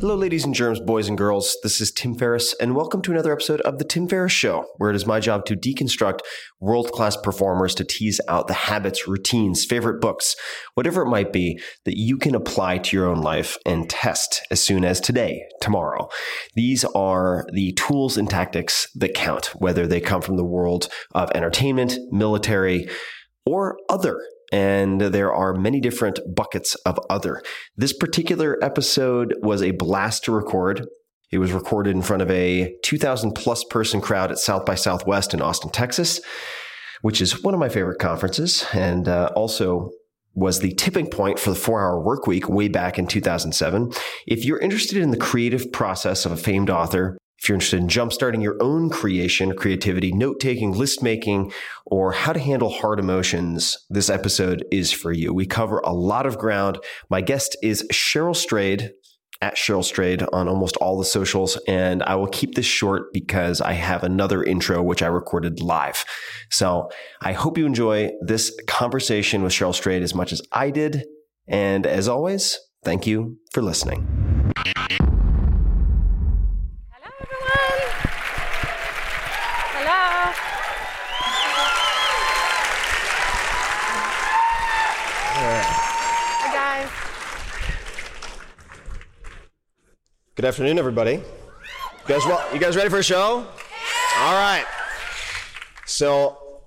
Hello, ladies and germs, boys and girls. This is Tim Ferriss, and welcome to another episode of The Tim Ferriss Show, where it is my job to deconstruct world class performers to tease out the habits, routines, favorite books, whatever it might be that you can apply to your own life and test as soon as today, tomorrow. These are the tools and tactics that count, whether they come from the world of entertainment, military, or other and there are many different buckets of other. This particular episode was a blast to record. It was recorded in front of a 2,000 plus person crowd at South by Southwest in Austin, Texas, which is one of my favorite conferences, and uh, also was the tipping point for the four hour work week way back in 2007. If you're interested in the creative process of a famed author, if you're interested in jumpstarting your own creation, creativity, note taking, list making, or how to handle hard emotions, this episode is for you. We cover a lot of ground. My guest is Cheryl Strayed at Cheryl Strayed on almost all the socials. And I will keep this short because I have another intro which I recorded live. So I hope you enjoy this conversation with Cheryl Strayed as much as I did. And as always, thank you for listening. Hi, guys. Good afternoon, everybody. You guys, well, you guys ready for a show? All right. So,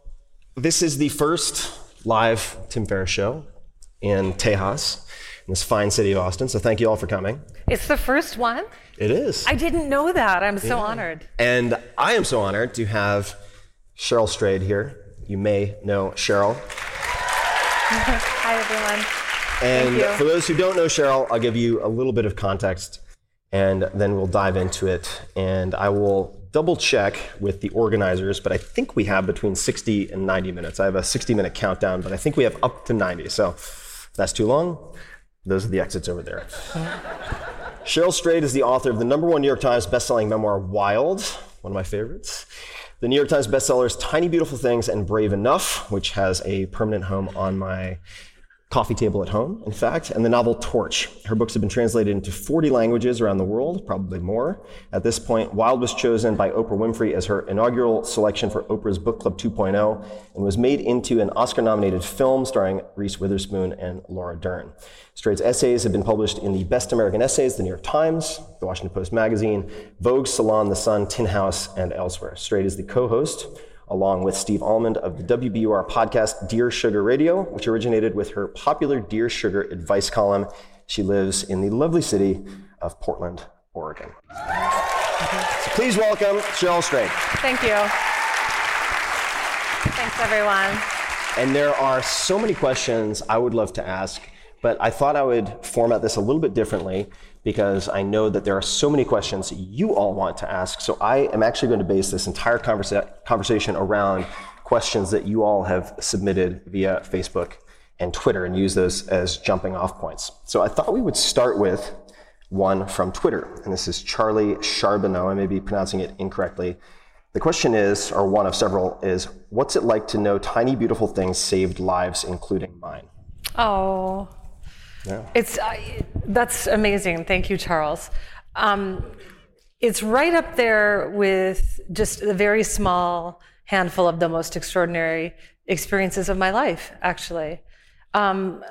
this is the first live Tim Ferriss show in Tejas, in this fine city of Austin. So, thank you all for coming. It's the first one. It is. I didn't know that. I'm so honored. And I am so honored to have Cheryl Strayed here. You may know Cheryl. Hi, everyone. And Thank you. for those who don't know Cheryl, I'll give you a little bit of context and then we'll dive into it. And I will double check with the organizers, but I think we have between 60 and 90 minutes. I have a 60 minute countdown, but I think we have up to 90. So if that's too long, those are the exits over there. Cheryl Strayed is the author of the number one New York Times bestselling memoir, Wild, one of my favorites. the New York Times bestsellers Tiny Beautiful Things and Brave Enough, which has a permanent home on my coffee table at home, in fact, and the novel Torch. Her books have been translated into 40 languages around the world, probably more. At this point, Wild was chosen by Oprah Winfrey as her inaugural selection for Oprah's Book Club 2.0 and was made into an Oscar nominated film starring Reese Witherspoon and Laura Dern. Strayed's essays have been published in the Best American Essays, the New York Times, the Washington Post Magazine, Vogue, Salon, The Sun, Tin House, and elsewhere. Strayed is the co host along with Steve Almond of the WBUR podcast Dear Sugar Radio, which originated with her popular Dear Sugar advice column. She lives in the lovely city of Portland, Oregon. So please welcome Cheryl Strayed. Thank you. Thanks, everyone. And there are so many questions I would love to ask, but I thought I would format this a little bit differently because I know that there are so many questions you all want to ask. So I am actually going to base this entire conversa- conversation around questions that you all have submitted via Facebook and Twitter and use those as jumping off points. So I thought we would start with one from Twitter. And this is Charlie Charbonneau. I may be pronouncing it incorrectly. The question is, or one of several, is what's it like to know tiny, beautiful things saved lives, including mine? Oh, Yeah. it's uh, that's amazing. Thank you, Charles. Um, it's right up there with just a very small handful of the most extraordinary experiences of my life, actually. Um,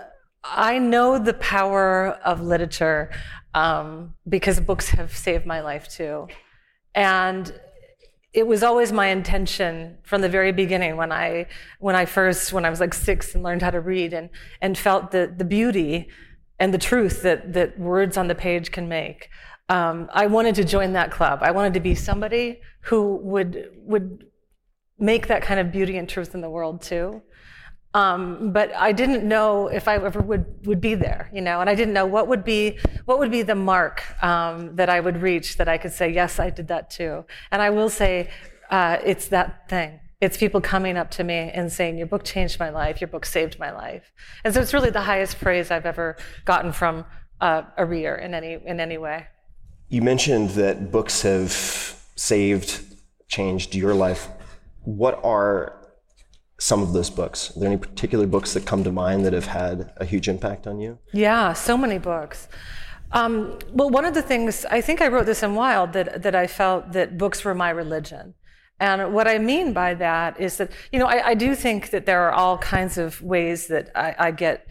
I know the power of literature um, because books have saved my life too. And it was always my intention from the very beginning when I when I first when I was like six and learned how to read and and felt the the beauty and the truth that that words on the page can make. Um, I wanted to join that club. I wanted to be somebody who would would make that kind of beauty and truth in the world too. Um, but I didn't know if I ever would would be there, you know, and I didn't know what would be what would be the mark um, that I would reach that I could say yes, I did that too. And I will say, uh, it's that thing. It's people coming up to me and saying, "Your book changed my life. Your book saved my life." And so it's really the highest praise I've ever gotten from uh, a reader in any in any way. You mentioned that books have saved, changed your life. What are some of those books? Are there any particular books that come to mind that have had a huge impact on you? Yeah, so many books. Um, well, one of the things I think I wrote this in Wild that that I felt that books were my religion. And what I mean by that is that, you know, I, I do think that there are all kinds of ways that I, I get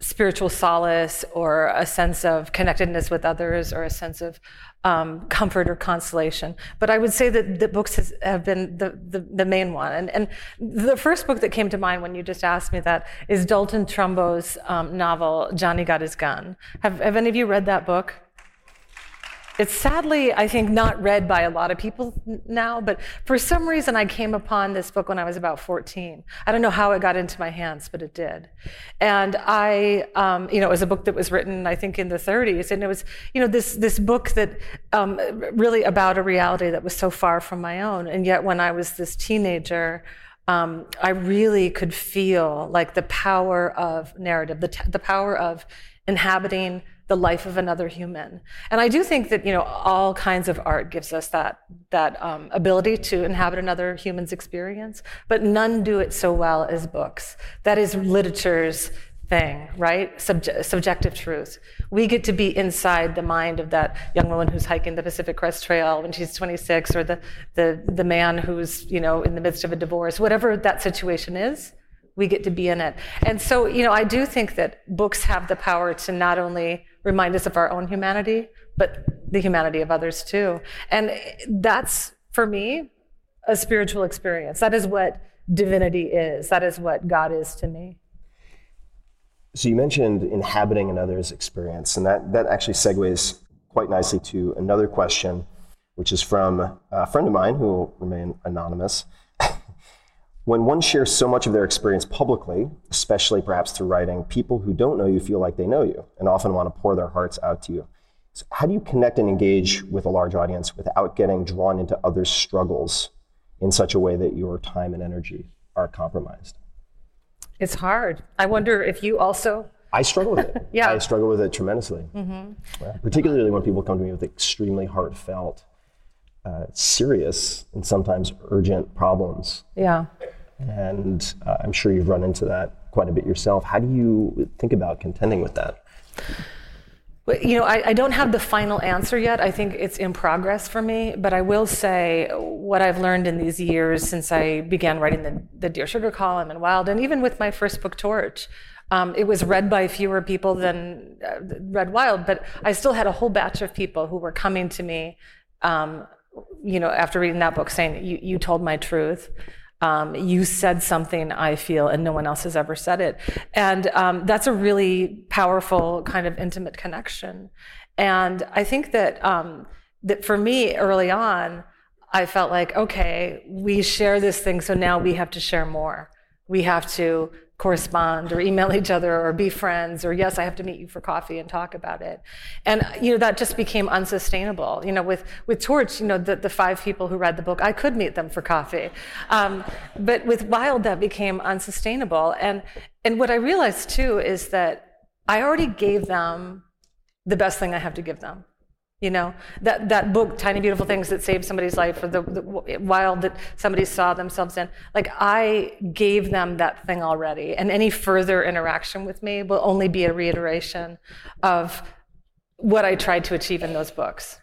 spiritual solace or a sense of connectedness with others or a sense of um, comfort or consolation. But I would say that the books has, have been the, the, the, main one. And, and the first book that came to mind when you just asked me that is Dalton Trumbo's um, novel, Johnny Got His Gun. Have, have any of you read that book? It's sadly, I think, not read by a lot of people now, but for some reason I came upon this book when I was about 14. I don't know how it got into my hands, but it did. And I, um, you know, it was a book that was written, I think, in the 30s, and it was, you know, this this book that um, really about a reality that was so far from my own. And yet, when I was this teenager, um, I really could feel like the power of narrative, the, t- the power of inhabiting the life of another human. And I do think that you know all kinds of art gives us that that um, ability to inhabit another human's experience, but none do it so well as books. That is literature's thing, right? Subje- subjective truth. We get to be inside the mind of that young woman who's hiking the Pacific Crest Trail when she's 26, or the the the man who's you know in the midst of a divorce, whatever that situation is we get to be in it. And so, you know, I do think that books have the power to not only remind us of our own humanity, but the humanity of others too. And that's, for me, a spiritual experience. That is what divinity is. That is what God is to me. So you mentioned inhabiting another's experience, and that, that actually segues quite nicely to another question, which is from a friend of mine who will remain anonymous. When one shares so much of their experience publicly, especially perhaps through writing, people who don't know you feel like they know you and often want to pour their hearts out to you. So how do you connect and engage with a large audience without getting drawn into others' struggles in such a way that your time and energy are compromised? It's hard. I wonder if you also. I struggle with it. Yeah. I struggle with it tremendously. Mm-hmm. Yeah, Particularly when people come to me with extremely heartfelt uh, serious and sometimes urgent problems. Yeah. And uh, I'm sure you've run into that quite a bit yourself. How do you think about contending with that? You know, I, I don't have the final answer yet. I think it's in progress for me. But I will say what I've learned in these years since I began writing the, the Dear Sugar column and Wild, and even with my first book, Torch. Um, it was read by fewer people than uh, Wild, but I still had a whole batch of people who were coming to me, um, you know, after reading that book, saying, "You, you told my truth." Um, you said something I feel, and no one else has ever said it. And um, that's a really powerful kind of intimate connection. And I think that um, that for me early on, I felt like, okay, we share this thing, so now we have to share more. We have to correspond or email each other or be friends or yes i have to meet you for coffee and talk about it. And you know that just became unsustainable. You know with with torch you know the, the five people who read the book i could meet them for coffee. Um, but with wild that became unsustainable. And and what i realized too is that i already gave them the best thing i have to give them you know that that book tiny beautiful things that saved somebody's life or the, the wild that somebody saw themselves in like i gave them that thing already. And any further interaction with me will only be a reiteration of what i tried to achieve in those books.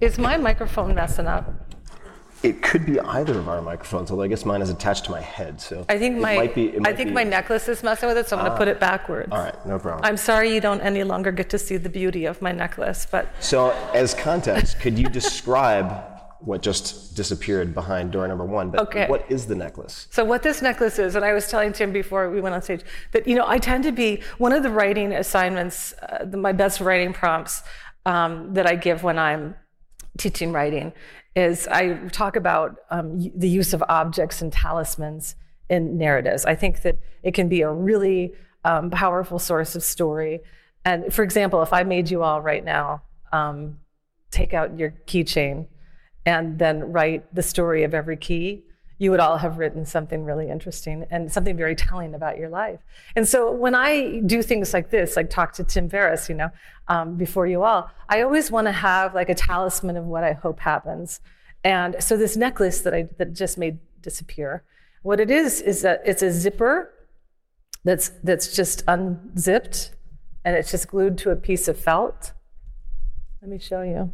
Is my microphone messing up It could be either of our microphones, although I guess mine is attached to my head. So i think it my might be, i think be- my necklace is messing with it so i'm going to put it backwards All right, no problem. i'm sorry you don't any longer get to see the beauty of my necklace but So, as context, could you describe what just disappeared behind door number one? But Okay. what is the necklace? So what this necklace is, and I was telling Tim before we went on stage that you know I tend to be one of the writing assignments, uh, the, my best writing prompts um, that I give when I'm teaching writing is I talk about um, the use of objects and talismans in narratives. I think that it can be a really um, powerful source of story. And for example, if I made you all right now um, take out your keychain and then write the story of every key, you would all have written something really interesting and something very telling about your life. And so when I do things like this, like talk to Tim Ferriss, you know, um, before you all, I always want to have like a talisman of what I hope happens. And so this necklace that I that just made disappear, what it is is that it's a zipper that's that's just unzipped and it's just glued to a piece of felt. Let me show you.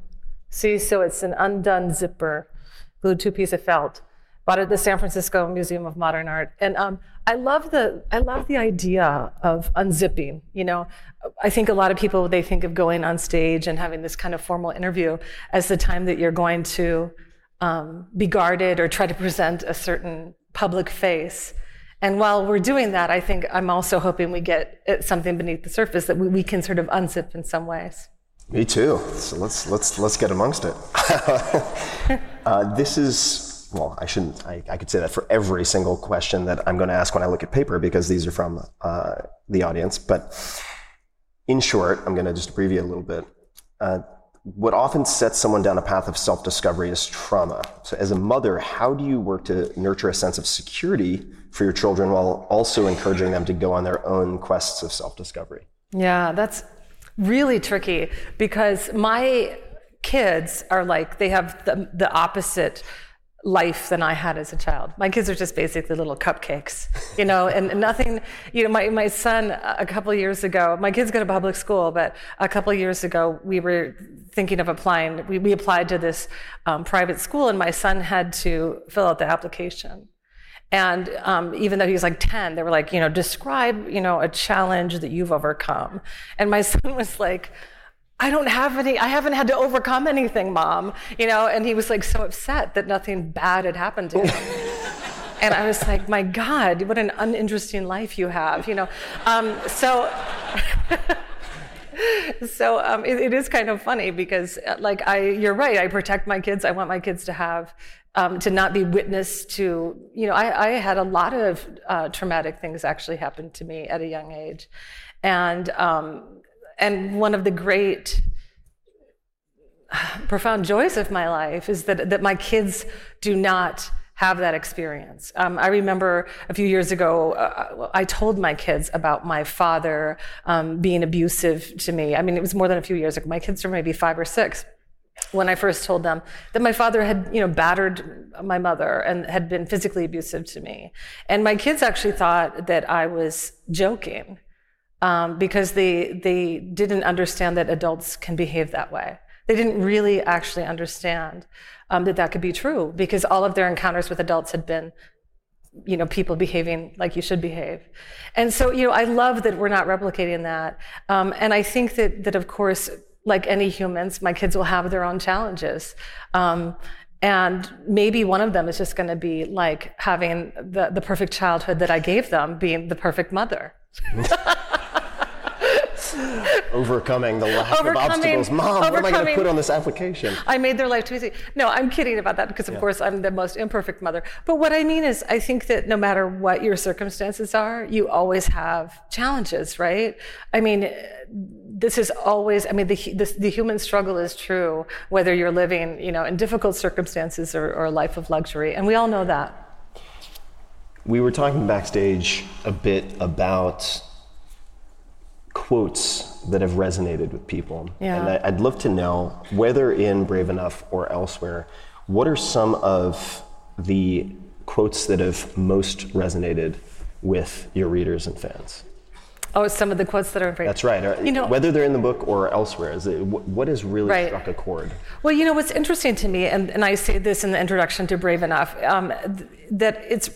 See, so it's an undone zipper glued to a piece of felt. Bought at the San Francisco Museum of Modern Art, and um, I love the I love the idea of unzipping. You know, I think a lot of people they think of going on stage and having this kind of formal interview as the time that you're going to um, be guarded or try to present a certain public face. And while we're doing that, I think I'm also hoping we get something beneath the surface that we, we can sort of unzip in some ways. Me too. So let's let's let's get amongst it. uh, this is well, I shouldn't. I, I could say that for every single question that I'm going to ask when I look at paper because these are from uh, the audience. But in short, I'm going to just abbreviate a little bit. Uh, what often sets someone down a path of self-discovery is trauma. So, as a mother, how do you work to nurture a sense of security for your children while also encouraging them to go on their own quests of self-discovery? Yeah, that's really tricky because my kids are like, they have the, the opposite life than I had as a child. My kids are just basically little cupcakes, you know, and nothing, you know, my, my son a couple years ago, my kids go to public school, but a couple years ago, we were thinking of applying, we, we applied to this um, private school and my son had to fill out the application. And um, even though he was like 10, they were like, you know, describe, you know, a challenge that you've overcome. And my son was like, I don't have any, I haven't had to overcome anything, mom. You know, and he was like so upset that nothing bad had happened to him. and I was like, my God, what an uninteresting life you have, you know. Um, so, so um, it, it is kind of funny because, uh, like, I, you're right. I protect my kids. I want my kids to have, um, to not be witness to. You know, I, I had a lot of uh, traumatic things actually happen to me at a young age, and um, and one of the great profound joys of my life is that that my kids do not have that experience. Um, I remember a few years ago, uh, I told my kids about my father um, being abusive to me. I mean, it was more than a few years ago. My kids were maybe five or six. when I first told them that my father had, you know, battered my mother and had been physically abusive to me. And my kids actually thought that I was joking um, because they they didn't understand that adults can behave that way. They didn't really actually understand um, that that could be true because all of their encounters with adults had been you know people behaving like you should behave and so you know i love that we're not replicating that um, and i think that that of course like any humans, my kids will have their own challenges. Um, and maybe one of them is just going to be like having the, the perfect childhood that I gave them, being the perfect mother. overcoming the lack of obstacles. Mom, what am I going to put on this application? I made their life too easy. No, I'm kidding about that because, of yeah. course, I'm the most imperfect mother. But what I mean is, I think that no matter what your circumstances are, you always have challenges, right? I mean, this is always, I mean, the, the, the, human struggle is true, whether you're living, you know, in difficult circumstances or, or a life of luxury. And we all know that. We were talking backstage a bit about quotes that have resonated with people. Yeah. And I'd love to know, whether in Brave Enough or elsewhere, what are some of the quotes that have most resonated with your readers and fans? Oh, some of the quotes that are great. That's right. You know, whether they're in the book or elsewhere, is it, what has really right. struck a chord? Well, you know what's interesting to me, and, and I say this in the introduction to Brave Enough, um, th- that it's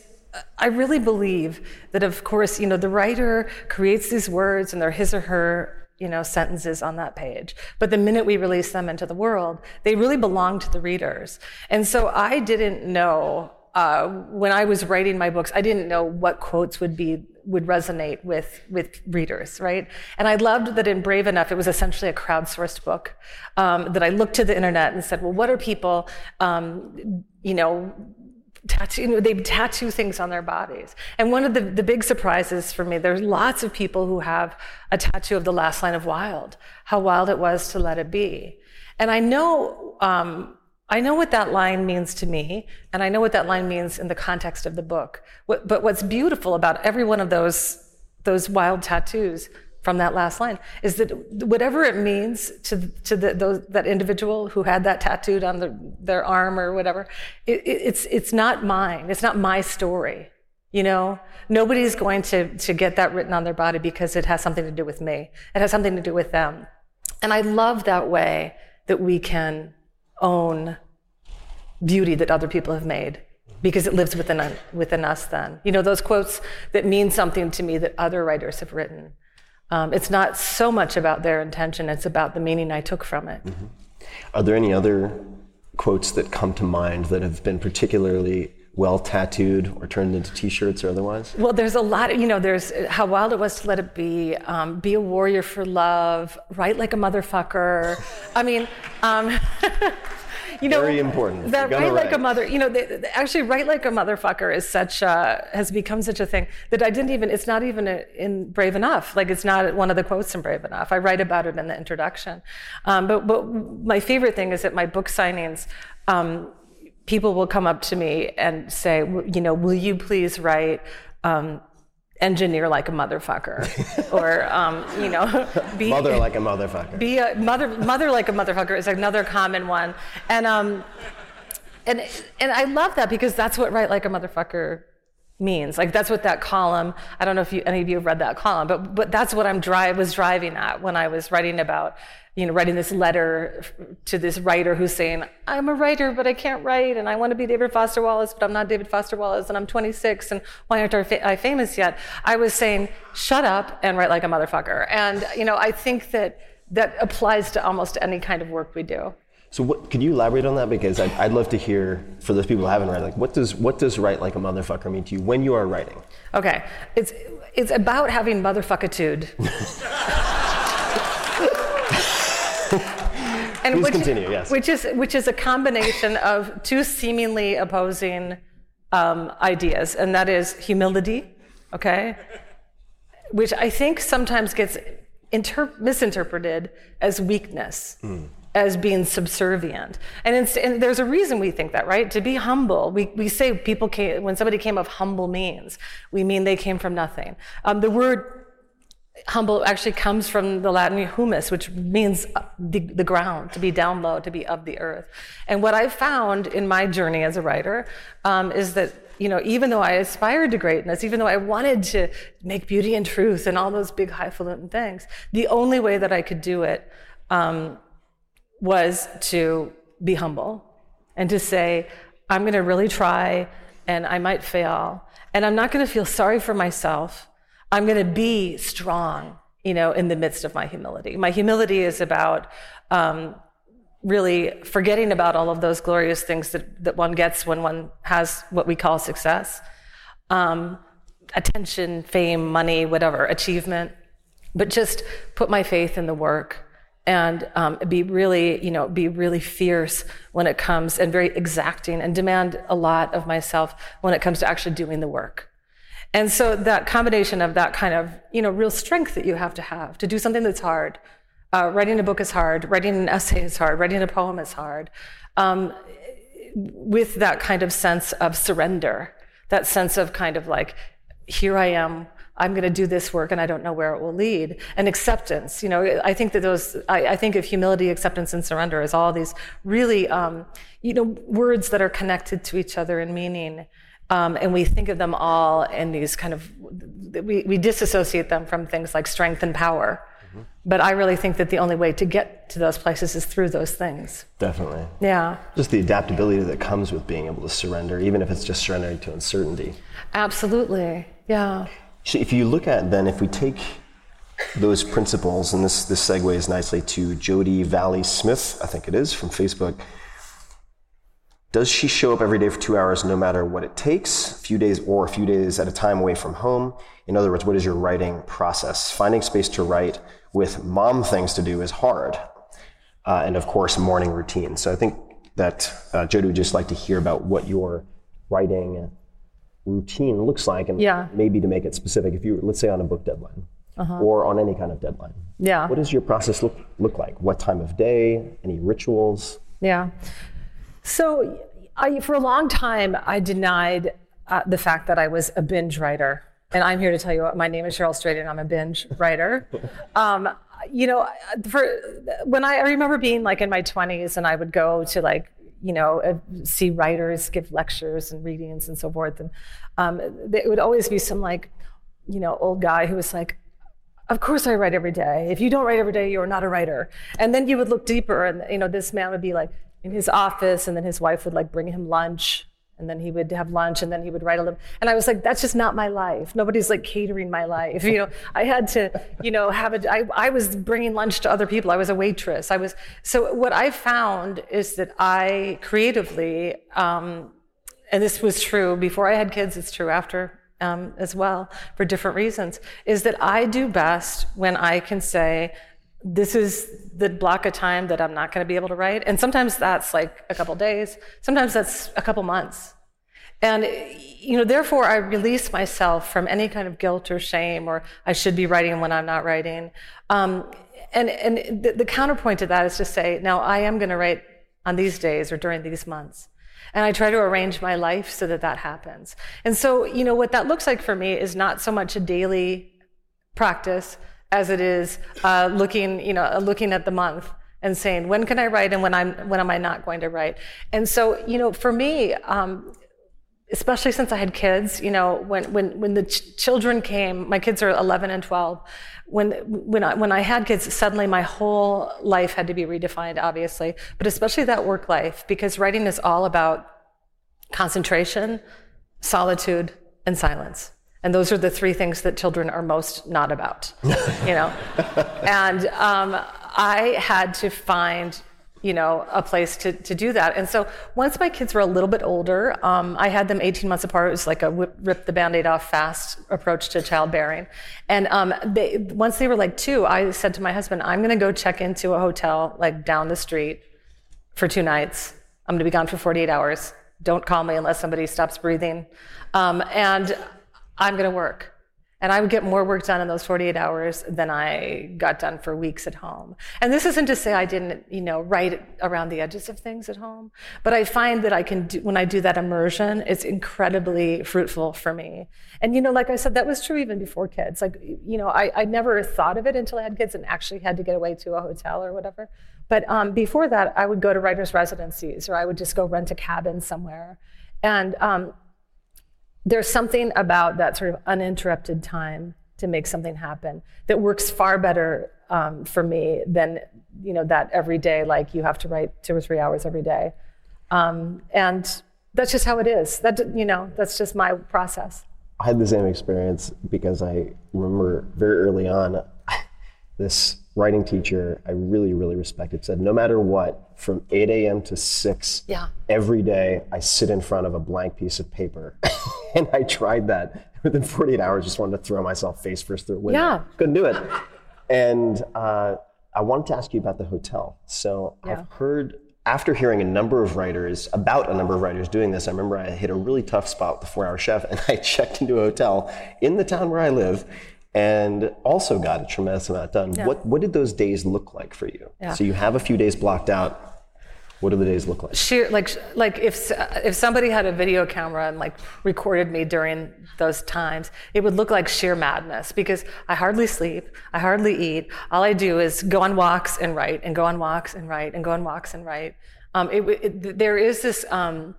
I really believe that, of course, you know, the writer creates these words and they're his or her, you know, sentences on that page. But the minute we release them into the world, they really belong to the readers. And so I didn't know uh, when I was writing my books, I didn't know what quotes would be would resonate with with readers, right? And I loved that in Brave Enough, it was essentially a crowdsourced book um, that I looked to the internet and said, well, what are people, um, you know, tattoo, you know, they tattoo things on their bodies. And one of the, the big surprises for me, there's lots of people who have a tattoo of the last line of wild, how wild it was to let it be. And I know um, I know what that line means to me, and I know what that line means in the context of the book. But what's beautiful about every one of those, those wild tattoos from that last line is that whatever it means to, to the, those, that individual who had that tattooed on the, their arm or whatever, it, it's, it's not mine. It's not my story. You know, nobody's going to, to get that written on their body because it has something to do with me. It has something to do with them. And I love that way that we can own beauty that other people have made because it lives within, within us then. You know, those quotes that mean something to me that other writers have written. Um, it's not so much about their intention, it's about the meaning I took from it. Mm-hmm. Are there any other quotes that come to mind that have been particularly well tattooed or turned into t-shirts or otherwise? Well, there's a lot of, you know, there's how wild it was to let it be, um, be a warrior for love, write like a motherfucker. I mean, um, you know, very important. That write like a mother, you know, they, actually write like a motherfucker is such a, has become such a thing that I didn't even, it's not even a, in Brave Enough. Like it's not one of the quotes in Brave Enough. I write about it in the introduction. Um, but, but my favorite thing is at my book signings, um, people will come up to me and say, you know, will you please write um, engineer like a motherfucker, or um, you know, be mother like a motherfucker. Be a mother, mother like a motherfucker is another common one, and um, and and I love that because that's what write like a motherfucker means. Like that's what that column. I don't know if you, any of you have read that column, but but that's what I'm drive was driving at when I was writing about, you know, writing this letter to this writer who's saying, I'm a writer, but I can't write, and I want to be David Foster Wallace, but I'm not David Foster Wallace, and I'm 26, and why aren't I famous yet? I was saying, shut up and write like a motherfucker. And you know, I think that that applies to almost any kind of work we do. So, what, could you elaborate on that? Because I'd, I'd, love to hear for those people who haven't read, like, what does what does write like a motherfucker mean to you when you are writing? Okay, it's it's about having motherfuckitude. and Please which, continue. Yes. Which is which is a combination of two seemingly opposing um, ideas, and that is humility, okay, which I think sometimes gets inter- misinterpreted as weakness. Mm as being subservient. And, and, there's a reason we think that, right? To be humble, we, we say people came, when somebody came of humble means, we mean they came from nothing. Um, the word humble actually comes from the Latin humus, which means the, the ground, to be down low, to be of the earth. And what I've found in my journey as a writer um, is that you know, even though I aspired to greatness, even though I wanted to make beauty and truth and all those big highfalutin things, the only way that I could do it um, was to be humble and to say, I'm going to really try and I might fail. And I'm not going to feel sorry for myself. I'm going to be strong, you know, in the midst of my humility. My humility is about um, really forgetting about all of those glorious things that, that one gets when one has what we call success um, attention, fame, money, whatever, achievement. But just put my faith in the work and um, be really, you know, be really fierce when it comes and very exacting and demand a lot of myself when it comes to actually doing the work. And so that combination of that kind of, you know, real strength that you have to have to do something that's hard. Uh, writing a book is hard. Writing an essay is hard. Writing a poem is hard. Um, with that kind of sense of surrender, that sense of kind of like, here I am. I'm going to do this work and I don't know where it will lead. And acceptance, you know, I think that those, I, I think of humility, acceptance, and surrender as all these really, um, you know, words that are connected to each other in meaning. Um, and we think of them all in these kind of, we, we disassociate them from things like strength and power. Mm-hmm. But I really think that the only way to get to those places is through those things. Definitely. Yeah. Just the adaptability that comes with being able to surrender, even if it's just surrendering to uncertainty. Absolutely. Yeah. If you look at then, if we take those principles, and this, this segues nicely to Jody Valley Smith, I think it is, from Facebook does she show up every day for two hours no matter what it takes, a few days or a few days at a time away from home? In other words, what is your writing process? Finding space to write with mom things to do is hard. Uh, and of course, morning routine. So I think that uh, Jody would just like to hear about what your writing routine looks like and yeah. maybe to make it specific if you let's say on a book deadline uh-huh. or on any kind of deadline yeah what does your process look, look like what time of day any rituals yeah so, I, for a long time, I denied uh, the fact that I was a binge writer. And I'm here to tell you what, my name is Cheryl Strayed, and I'm a binge writer. Um, you know, for when I, I remember being like in my 20s, and I would go to like you know, uh, see writers give lectures and readings and so forth. And um, it would always be some like, you know, old guy who was like, of course I write every day. If you don't write every day, you're not a writer. And then you would look deeper and, you know, this man would be like, in his office and then his wife would like bring him lunch and then he would have lunch and then he would write a little and i was like that's just not my life. Nobody's like catering my life. You know i had to you know have a I, I was bringing lunch to other people. I was a waitress. I was so what i found is that i creatively um, and this was true before i had kids it's true after um, as well for different reasons is that i do best when i can say this is the block of time that I'm not going to be able to write. And sometimes that's like a couple days, sometimes that's a couple months. And, you know, therefore I release myself from any kind of guilt or shame or I should be writing when I'm not writing. Um, and and the, the counterpoint to that is to say, now I am going to write on these days or during these months. And I try to arrange my life so that that happens. And so, you know, what that looks like for me is not so much a daily practice, as it is uh, looking, you know, uh, looking at the month and saying when can I write and when I'm when am I not going to write. And so, you know, for me, um, especially since I had kids, you know, when when when the ch- children came, my kids are 11 and 12. When when I, when I had kids, suddenly my whole life had to be redefined, obviously, but especially that work life because writing is all about concentration, solitude, and silence. And those are the three things that children are most not about, you know. and um, I had to find, you know, a place to, to do that. And so once my kids were a little bit older, um, I had them 18 months apart. It was like a whip, rip the band-aid off fast approach to childbearing. And um, they, once they were like two, I said to my husband, I'm going to go check into a hotel like down the street for two nights. I'm going to be gone for 48 hours. Don't call me unless somebody stops breathing. Um, and I'm going to work. And I would get more work done in those 48 hours than I got done for weeks at home. And this isn't to say I didn't, you know, write around the edges of things at home, but I find that I can do, when I do that immersion, it's incredibly fruitful for me. And, you know, like I said, that was true even before kids. Like, you know, I, I never thought of it until I had kids and actually had to get away to a hotel or whatever. But um, before that, I would go to writers' residencies or I would just go rent a cabin somewhere. And um, there's something about that sort of uninterrupted time to make something happen that works far better um, for me than you know that every day like you have to write two or three hours every day. Um, and that's just how it is. That you know that's just my process. I had the same experience because I remember very early on this writing teacher I really, really respected said, no matter what, from 8 a.m. to 6 yeah. every day, I sit in front of a blank piece of paper. and I tried that within 48 hours, just wanted to throw myself face first through a window. Yeah. Couldn't do it. And uh, I wanted to ask you about the hotel. So Yeah. I've heard, after hearing a number of writers, about a number of writers doing this, I remember I hit a really tough spot with the four hour chef and I checked into a hotel in the town where I live and also got a tremendous amount done. Yeah. What, what did those days look like for you? Yeah. So you have a few days blocked out. What do the days look like? sheer like like if if somebody had a video camera and like recorded me during those times it would look like sheer madness because i hardly sleep i hardly eat all i do is go on walks and write and go on walks and write and go on walks and write um, it, it, there is this um,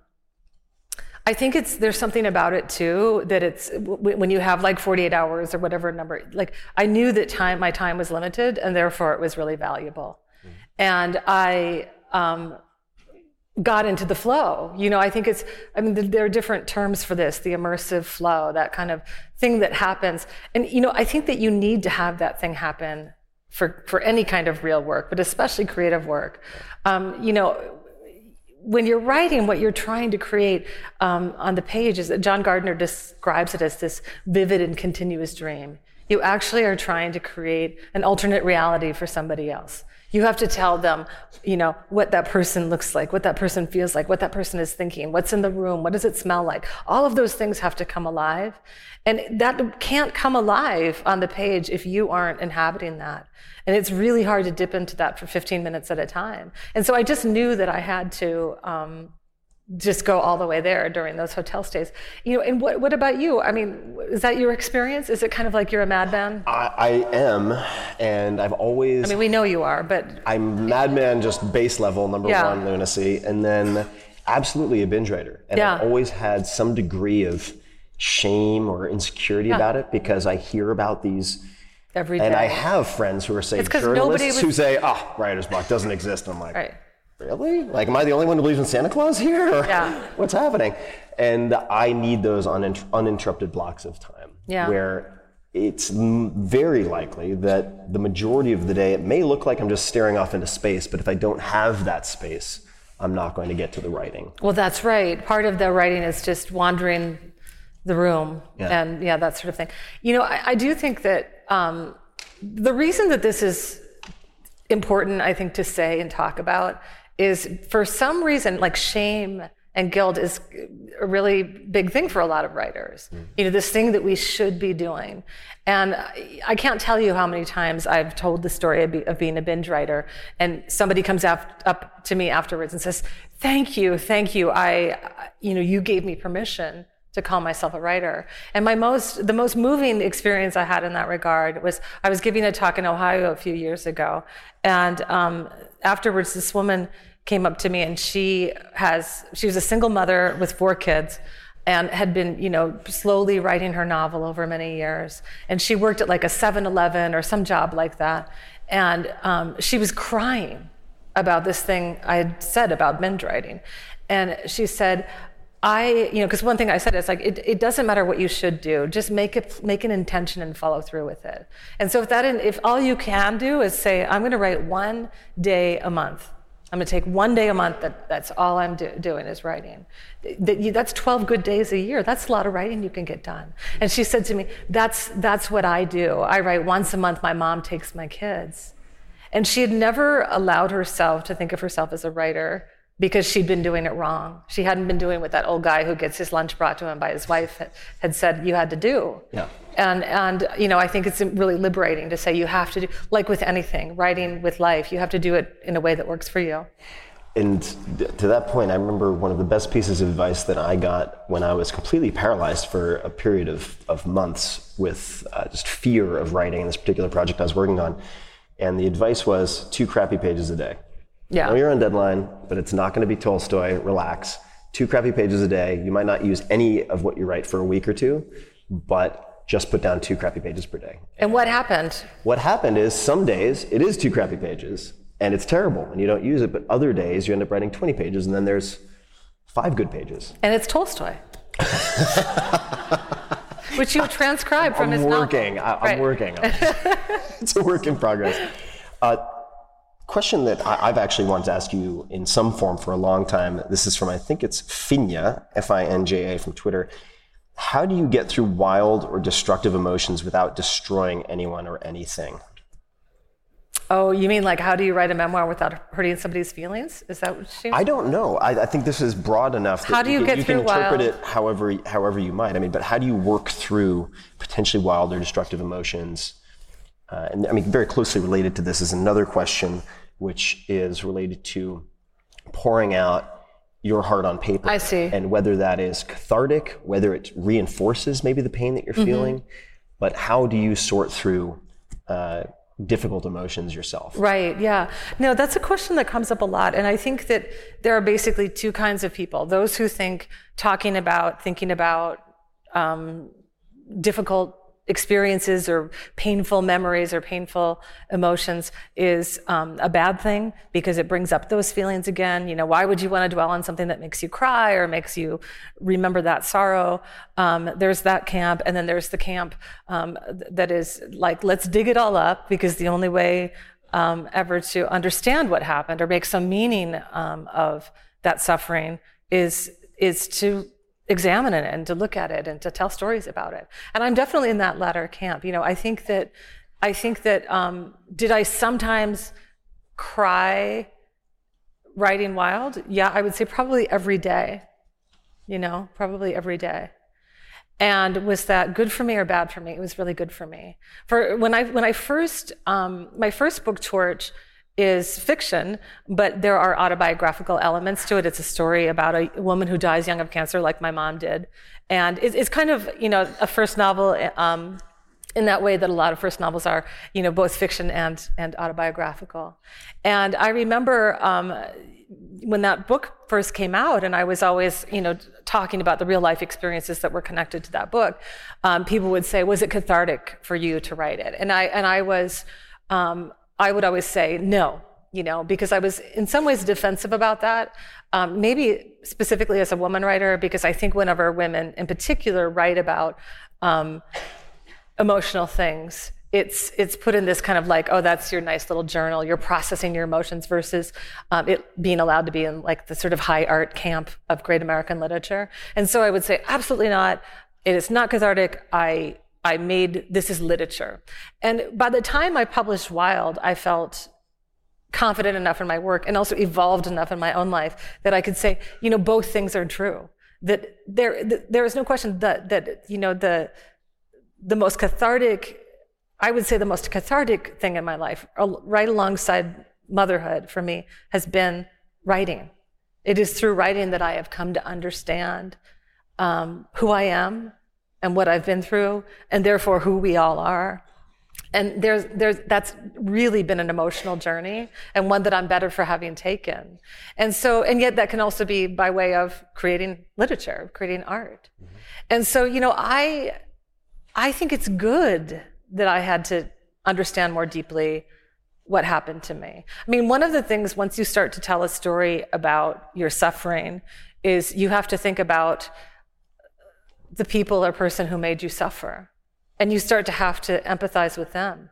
I think it's there's something about it too that it's when you have like 48 hours or whatever number. Like I knew that time my time was limited and therefore it was really valuable, and I um, got into the flow. You know, I think it's, I mean, there are different terms for this, the immersive flow, that kind of thing that happens. And, you know, I think that you need to have that thing happen for, for any kind of real work, but especially creative work. Um, you know, when you're writing, what you're trying to create um, on the page is that John Gardner describes it as this vivid and continuous dream. You actually are trying to create an alternate reality for somebody else. You have to tell them, you know, what that person looks like, what that person feels like, what that person is thinking, what's in the room, what does it smell like. All of those things have to come alive. And that can't come alive on the page if you aren't inhabiting that. And it's really hard to dip into that for 15 minutes at a time. And so I just knew that I had to um, just go all the way there during those hotel stays. You know, and what, what about you? I mean, is that your experience? Is it kind of like you're a madman? I, I am, and I've always. I mean, we know you are, but I'm madman, just base level, number Yeah. one lunacy, and then absolutely a binge writer. And I've always had some degree of shame or insecurity Yeah. about it because I hear about these. every day. And I have friends who are, say, It's 'cause journalists was- who say, oh, writer's block doesn't exist. And I'm like, Right. Really? Like, am I the only one who believes in Santa Claus here? Or Yeah. What's happening? And I need those unin- uninterrupted blocks of time Yeah. where it's m- very likely that the majority of the day it may look like I'm just staring off into space, but if I don't have that space, I'm not going to get to the writing. Well, that's right. Part of the writing is just wandering the room Yeah. and yeah, that sort of thing. You know, I, I do think that um, the reason that this is important, I think, to say and talk about is for some reason, like shame and guilt is a really big thing for a lot of writers. You know, this thing that we should be doing. And I- I can't tell you how many times I've told the story of, being a binge writer, and somebody comes up to me afterwards and says, "Thank you, thank you. I, you know, you gave me permission." to call myself a writer. And my most, the most moving experience I had in that regard was I was giving a talk in Ohio a few years ago, and um, afterwards, this woman came up to me, and she has, she was a single mother with four kids, and had been, you know, slowly writing her novel over many years. And she worked at like a 7-Eleven or some job like that, and um, she was crying about this thing I had said about binge writing, and she said. I, you know, because one thing I said is like, it, it doesn't matter what you should do, just make it, make an intention and follow through with it. And so if that, if all you can do is say, I'm going to write one day a month. I'm going to take one day a month. That that's all I'm do, doing is writing. That's 12 good days a year. That's a lot of writing you can get done. And she said to me, that's that's what I do. I write once a month. My mom takes my kids. And she had never allowed herself to think of herself as a writer because she'd been doing it wrong. She hadn't been doing what that old guy who gets his lunch brought to him by his wife had, said you had to do. Yeah. And and you know, I think it's really liberating to say you have to do like with anything, writing with life, you have to do it in a way that works for you. And to that point, I remember one of the best pieces of advice that I got when I was completely paralyzed for a period of, of months with uh, just fear of writing this particular project I was working on. And the advice was two crappy pages a day. Yeah. Know you're on deadline, but it's not going to be Tolstoy. Relax. Two crappy pages a day. You might not use any of what you write for a week or two, but just put down two crappy pages per day. And what happened? What happened is some days it is two crappy pages and it's terrible and you don't use it, but other days you end up writing 20 pages and then there's five good pages. And it's Tolstoy. Which you transcribed from I'm his working. novel. I, I'm Right. working. on it. it's a work in progress. Uh, question that I, I've actually wanted to ask you in some form for a long time. This is from I think it's Finja, F-I-N-J-A from Twitter. How do you get through wild or destructive emotions without destroying anyone or anything? Oh, you mean like how do you write a memoir without hurting somebody's feelings? Is that what you I don't know. I, I think this is broad enough that How do you can, get you can interpret wild- it however however you might. I mean, but how do you work through potentially wild or destructive emotions? Uh, and I mean, very closely related to this is another question, which is related to pouring out your heart on paper. I see. And whether that is cathartic, whether it reinforces maybe the pain that you're Mhm. feeling, but how do you sort through uh, difficult emotions yourself? Right, yeah. No, that's a question that comes up a lot. And I think that there are basically two kinds of people those who think talking about, thinking about um, difficult experiences or painful memories or painful emotions is um, a bad thing because it brings up those feelings again. You know, why would you want to dwell on something that makes you cry or makes you remember that sorrow? Um, there's that camp, and then there's the camp um, that is like, let's dig it all up because the only way um, ever to understand what happened or make some meaning um, of that suffering is is to examine it and to look at it and to tell stories about it. And I'm definitely in that latter camp. You know, I think that I think that um, did I sometimes cry writing wild? Yeah, I would say probably every day. You know, probably every day. And was that good for me or bad for me? It was really good for me. For when I when I first um, my first book Torch is fiction, but there are autobiographical elements to it. It's a story about a woman who dies young of cancer, like my mom did, and it's, kind of you know a first novel. Um, in that way that a lot of first novels are, you know, both fiction and, and autobiographical. And I remember um, when that book first came out, and I was always, you know, talking about the real life experiences that were connected to that book, um, people would say, "Was it cathartic for you to write it?" And I and I was, um, I would always say no, you know, because I was in some ways defensive about that. Um, maybe specifically as a woman writer, because I think whenever women, in particular, write about um, emotional things it's it's put in this kind of like oh that's your nice little journal you're processing your emotions versus um, it being allowed to be in like the sort of high art camp of great american literature and so i would say absolutely not it is not cathartic i i made this is literature and by the time i published wild i felt confident enough in my work and also evolved enough in my own life that i could say you know both things are true that there there is no question that that you know the the most cathartic, I would say the most cathartic thing in my life, right alongside motherhood for me, has been writing. It is through writing that I have come to understand um, who I am and what I've been through, and therefore who we all are. And there's, there's, that's really been an emotional journey and one that I'm better for having taken. And so, and yet that can also be by way of creating literature, creating art. Mm-hmm. And so, you know, I, I think it's good that I had to understand more deeply what happened to me. I mean, one of the things once you start to tell a story about your suffering is you have to think about the people or person who made you suffer. And you start to have to empathize with them.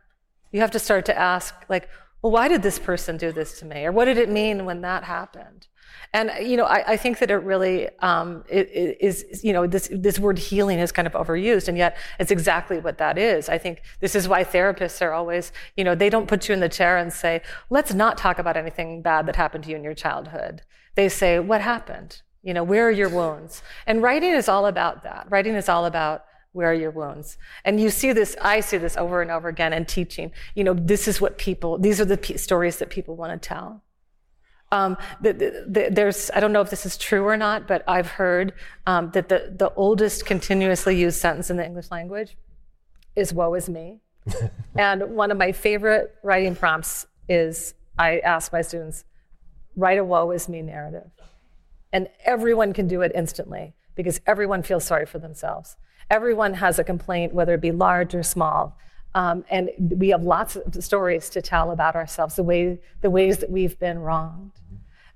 You have to start to ask, like, well, why did this person do this to me? Or what did it mean when that happened? And you know, I, I think that it really um, it, it is. You know, this this word healing is kind of overused, and yet it's exactly what that is. I think this is why therapists are always, you know, they don't put you in the chair and say, "Let's not talk about anything bad that happened to you in your childhood." They say, What happened? You know, where are your wounds? And writing is all about that. Writing is all about where are your wounds? And you see this, I see this over and over again in teaching. You know, this is what people, these are the p- stories that people want to tell. Um, the, the, the, there's, I don't know if this is true or not, but I've heard um, that the, the oldest continuously used sentence in the English language is woe is me. and one of my favorite writing prompts is I ask my students, write a woe is me narrative. And everyone can do it instantly because everyone feels sorry for themselves. Everyone has a complaint, whether it be large or small. Um, and we have lots of stories to tell about ourselves, the, way, the ways that we've been wronged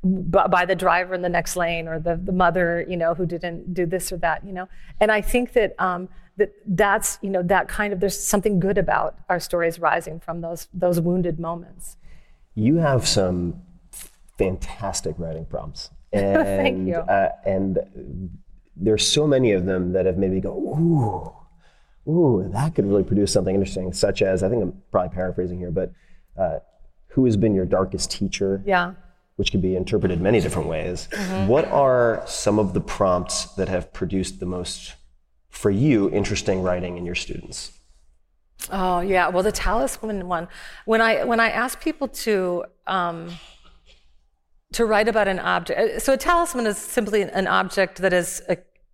by the driver in the next lane or the, the mother, you know, who didn't do this or that, you know. And I think that um, that that's, you know, that kind of there's something good about our stories rising from those those wounded moments. You have some fantastic writing prompts. And, Thank you. Uh, and there's so many of them that have made me go, ooh, ooh, that could really produce something interesting, such as, I think I'm probably paraphrasing here, but uh, who has been your darkest teacher? Yeah. Which could be interpreted many different ways. Mhm. What are some of the prompts that have produced the most, for you, interesting writing in your students? Oh yeah, well the talisman one. When I when I ask people to um, to write about an object, so a talisman is simply an object that has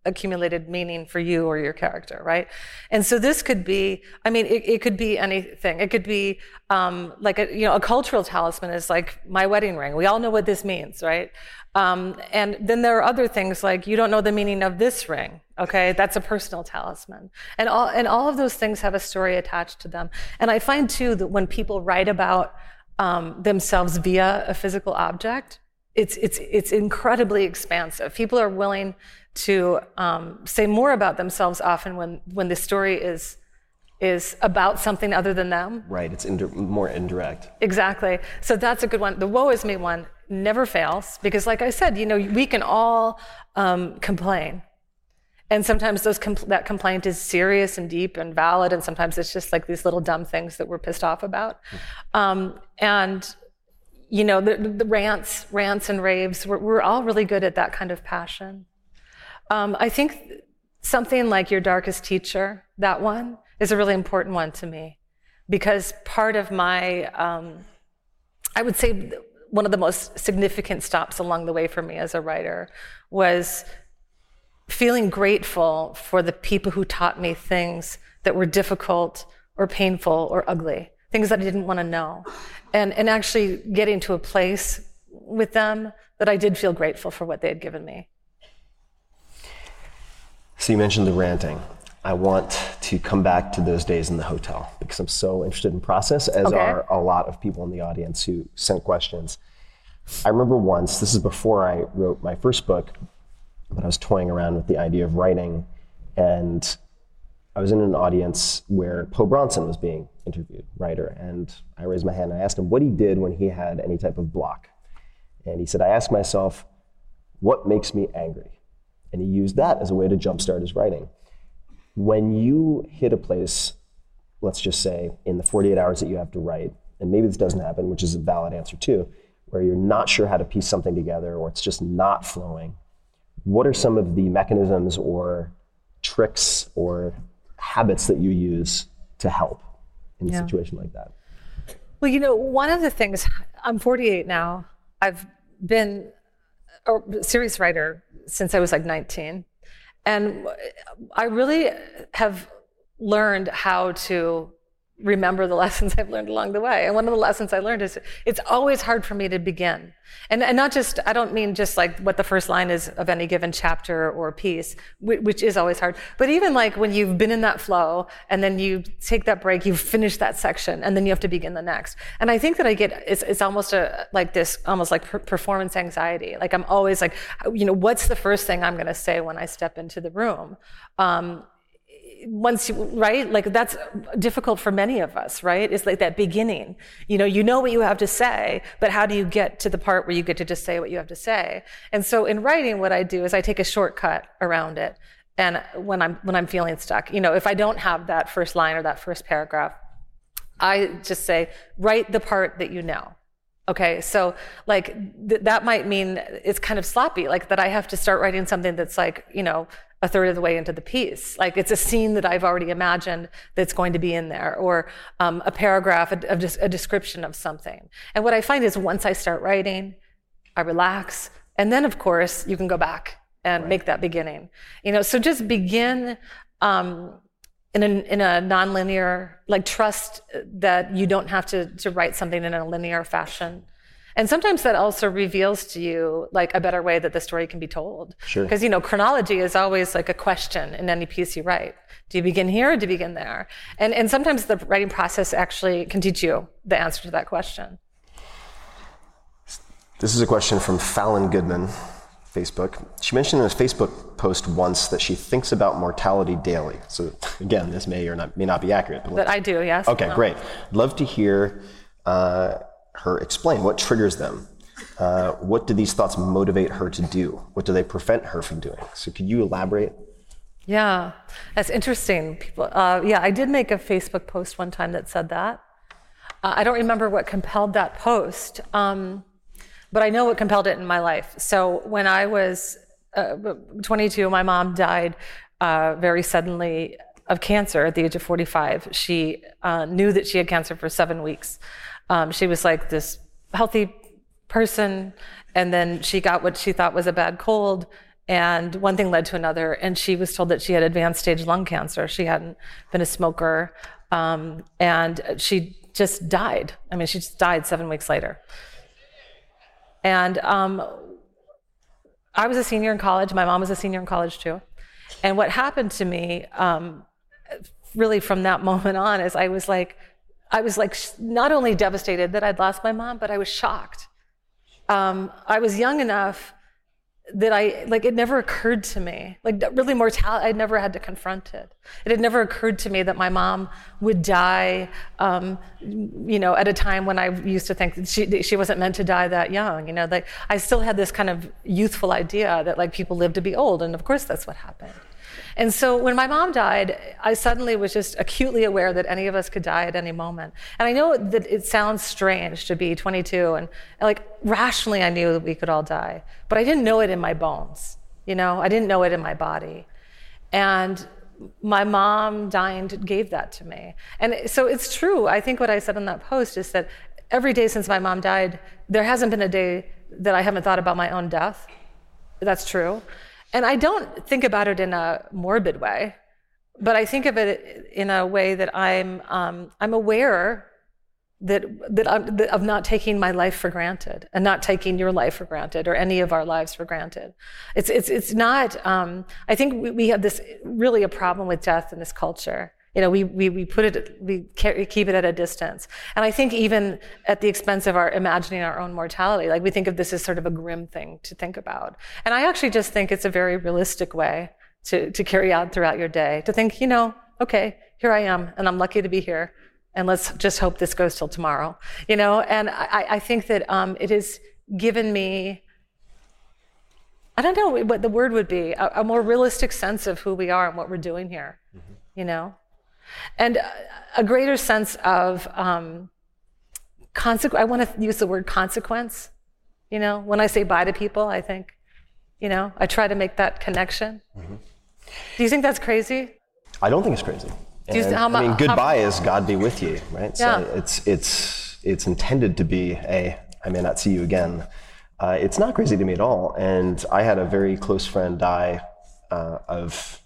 accumulated meaning for you or your character, right? And so this could be, I mean, it, it could be anything. It could be um, like a you know a cultural talisman is like my wedding ring. We all know what this means, right? Um, and then there are other things like you don't know the meaning of this ring. Okay, that's a personal talisman, and all and all of those things have a story attached to them. And I find too that when people write about um, themselves via a physical object, it's it's it's incredibly expansive. People are willing to um, say more about themselves often when when the story is is about something other than them. Right, it's indi- more indirect. Exactly. So that's a good one. The woe is me one never fails because, like I said, you know, we can all um, complain. And sometimes those compl- that complaint is serious and deep and valid, and sometimes it's just like these little dumb things that we're pissed off about. Um, and you know, the, the rants, rants and raves, we're, we're all really good at that kind of passion. Um, I think something like your darkest teacher, that one, is a really important one to me because part of my, um, I would say, one of the most significant stops along the way for me as a writer was feeling grateful for the people who taught me things that were difficult or painful or ugly, things that I didn't want to know. And, and actually getting to a place with them that I did feel grateful for what they had given me. So you mentioned the ranting. I want to come back to those days in the hotel because I'm so interested in process, as Okay. are a lot of people in the audience who sent questions. I remember once, this is before I wrote my first book, but I was toying around with the idea of writing, and I was in an audience where Po Bronson was being interviewed, writer, and I raised my hand and I asked him what he did when he had any type of block. And he said, I ask myself, what makes me angry? And he used that as a way to jumpstart his writing. When you hit a place, let's just say in the 48 hours that you have to write, and maybe this doesn't happen, which is a valid answer too, where you're not sure how to piece something together or it's just not flowing, what are some of the mechanisms or tricks or habits that you use to help in a Yeah. situation like that? Well, you know, one of the things, I'm 48 now. I've been a series writer since I was like 19. And I really have learned how to remember the lessons I've learned along the way. And one of the lessons I learned is it's always hard for me to begin. And, and not just, I don't mean just like what the first line is of any given chapter or piece, whi- which is always hard, but even like when you've been in that flow and then you take that break, you've finished that section and then you have to begin the next. And I think that I get, it's, it's almost a, like this, almost like per- performance anxiety. Like I'm always like, you know, what's the first thing I'm going to say when I step into the room? Um, once you right? Like that's difficult for many of us right? It's like that beginning. You know you know what you have to say but how do you get to the part where you get to just say what you have to say? And so in writing what i do is i take a shortcut around it. And when i'm when i'm feeling stuck you know if i don't have that first line or that first paragraph i just say write the part that you know. Okay, so like th- that might mean it's kind of sloppy, like that I have to start writing something that's like, you know, a third of the way into the piece. Like it's a scene that I've already imagined that's going to be in there, or um, a paragraph, a, a, a description of something. And what I find is once I start writing, I relax, and then of course you can go back and right. make that beginning. You know, so just begin. Um, in a, in a nonlinear, like trust that you don't have to, to write something in a linear fashion. And sometimes that also reveals to you like a better way that the story can be told. Sure. Because you know, chronology is always like a question in any piece you write. Do you begin here or do you begin there? And and sometimes the writing process actually can teach you the answer to that question. This is a question from Fallon Goodman. Facebook. She mentioned in a Facebook post once that she thinks about mortality daily. So again, this may or not, may not be accurate. But that I do, yes. Okay, no. great. Love to hear uh, her explain what triggers them. Uh, what do these thoughts motivate her to do? What do they prevent her from doing? So could you elaborate? Yeah, that's interesting. People, uh, yeah, I did make a Facebook post one time that said that. Uh, I don't remember what compelled that post. Um, but I know what compelled it in my life. So when I was uh, 22, my mom died uh, very suddenly of cancer at the age of 45. She uh, knew that she had cancer for seven weeks. Um, she was like this healthy person, and then she got what she thought was a bad cold. And one thing led to another, and she was told that she had advanced stage lung cancer. She hadn't been a smoker, um, and she just died. I mean, she just died seven weeks later. And um, I was a senior in college. My mom was a senior in college too. And what happened to me, um, really from that moment on, is I was like, I was like not only devastated that I'd lost my mom, but I was shocked. Um, I was young enough that I like it never occurred to me like really mortality I'd never had to confront it it had never occurred to me that my mom would die um, you know at a time when I used to think she she wasn't meant to die that young you know like I still had this kind of youthful idea that like people live to be old and of course that's what happened and so when my mom died, I suddenly was just acutely aware that any of us could die at any moment. And I know that it sounds strange to be 22 and like rationally I knew that we could all die, but I didn't know it in my bones. You know, I didn't know it in my body. And my mom dying gave that to me. And so it's true. I think what I said in that post is that every day since my mom died, there hasn't been a day that I haven't thought about my own death. That's true. And I don't think about it in a morbid way, but I think of it in a way that I'm, um, I'm aware that, that, I'm, that of not taking my life for granted and not taking your life for granted or any of our lives for granted. It's, it's, it's not, um, I think we, we have this really a problem with death in this culture. You know, we, we, we put it, we keep it at a distance. And I think even at the expense of our imagining our own mortality, like we think of this as sort of a grim thing to think about. And I actually just think it's a very realistic way to, to carry out throughout your day, to think, you know, okay, here I am, and I'm lucky to be here. And let's just hope this goes till tomorrow, you know? And I, I think that um, it has given me I don't know what the word would be, a, a, more realistic sense of who we are and what we're doing here, mm-hmm. you know? And a greater sense of um, consequence. I want to use the word consequence. You know, when I say bye to people, I think, you know, I try to make that connection. Mm-hmm. Do you think that's crazy? I don't think it's crazy. You, how, I mean, goodbye how, is God be with you, right? Yeah. So it's it's it's intended to be a I may not see you again. Uh, it's not crazy to me at all. And I had a very close friend die uh, of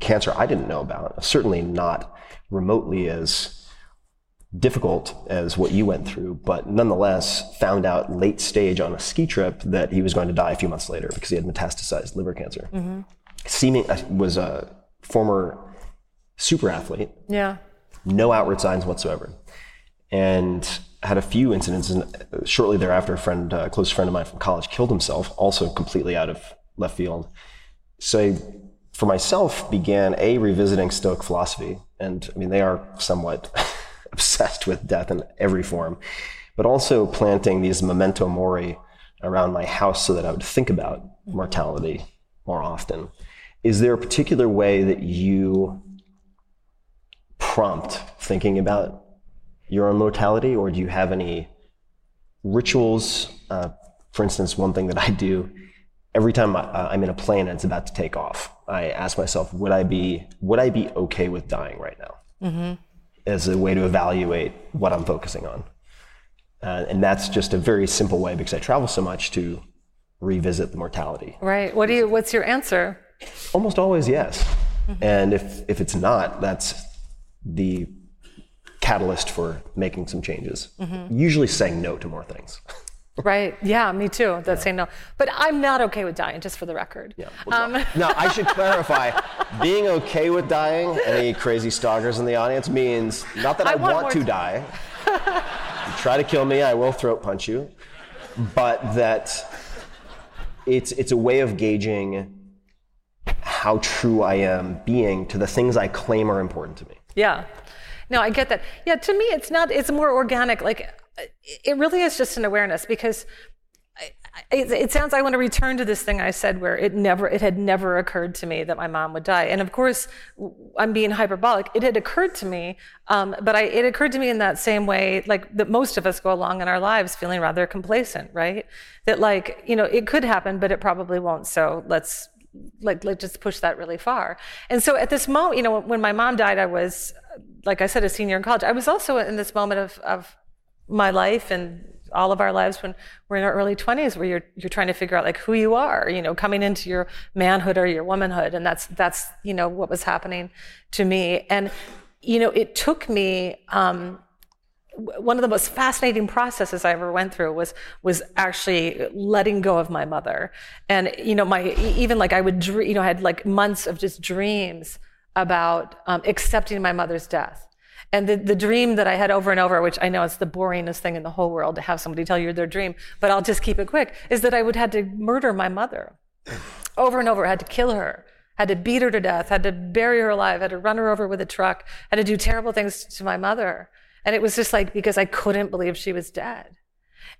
cancer I didn't know about, certainly not remotely as difficult as what you went through, but nonetheless found out late stage on a ski trip that he was going to die a few months later because he had metastasized liver cancer. Mm-hmm. Seeming uh, was a former super athlete. Yeah. No outward signs whatsoever, and had a few incidents. And shortly thereafter, a friend, a close friend of mine from college, killed himself, also completely out of left field. So I for myself began a revisiting Stoic philosophy, and I mean they are somewhat obsessed with death in every form, but also planting these memento mori around my house so that I would think about mortality more often. Is there a particular way that you prompt thinking about your own mortality, or do you have any rituals. Uh, for instance, one thing that I do every time I, uh, I'm in a plane and it's about to take off, I ask myself, would I be would I be okay with dying right now? Mm-hmm. As a way to evaluate what I'm focusing on, uh, and that's just a very simple way because I travel so much to revisit the mortality. Right. What do you? What's your answer? Almost always yes. And if if it's not, that's the catalyst for making some changes. Usually saying no to more things. Right. Yeah, me too. That's saying no. But I'm not okay with dying, just for the record. Yeah. Um, Now, I should clarify being okay with dying, any crazy stalkers in the audience, means not that I, I want want, to t- die. try to kill me, I will throat punch you. But that it's, it's a way of gauging how true I am being to the things I claim are important to me. Yeah. No, I get that. Yeah, to me, it's not, it's more organic. Like, it really is just an awareness because it, it sounds, I want to return to this thing I said where it never, it had never occurred to me that my mom would die. And of course, i'm being hyperbolic. It had occurred to me, um, but I, it occurred to me in that same way, like that most of us go along in our lives feeling rather complacent, right? That like, you know, it could happen, but it probably won't. So let's, like, let's just push that really far. And so at this moment, you know, when my mom died, I was, like I said, a senior in college. I was also in this moment of, of my life and all of our lives when we're in our early 20s where you're you're trying to figure out like who you are you know coming into your manhood or your womanhood. And that's that's you know what was happening to me. And you know it took me um one of the most fascinating processes I ever went through was was actually letting go of my mother, and you know my even like I would you know I had like months of just dreams about um, accepting my mother's death. And the, the dream that I had over and over, which I know is the boringest thing in the whole world to have somebody tell you their dream, but I'll just keep it quick, is that I would had to murder my mother over and over. I had to kill her, had to beat her to death, had to bury her alive, had to run her over with a truck, had to do terrible things to my mother. And it was just like because I couldn't believe she was dead.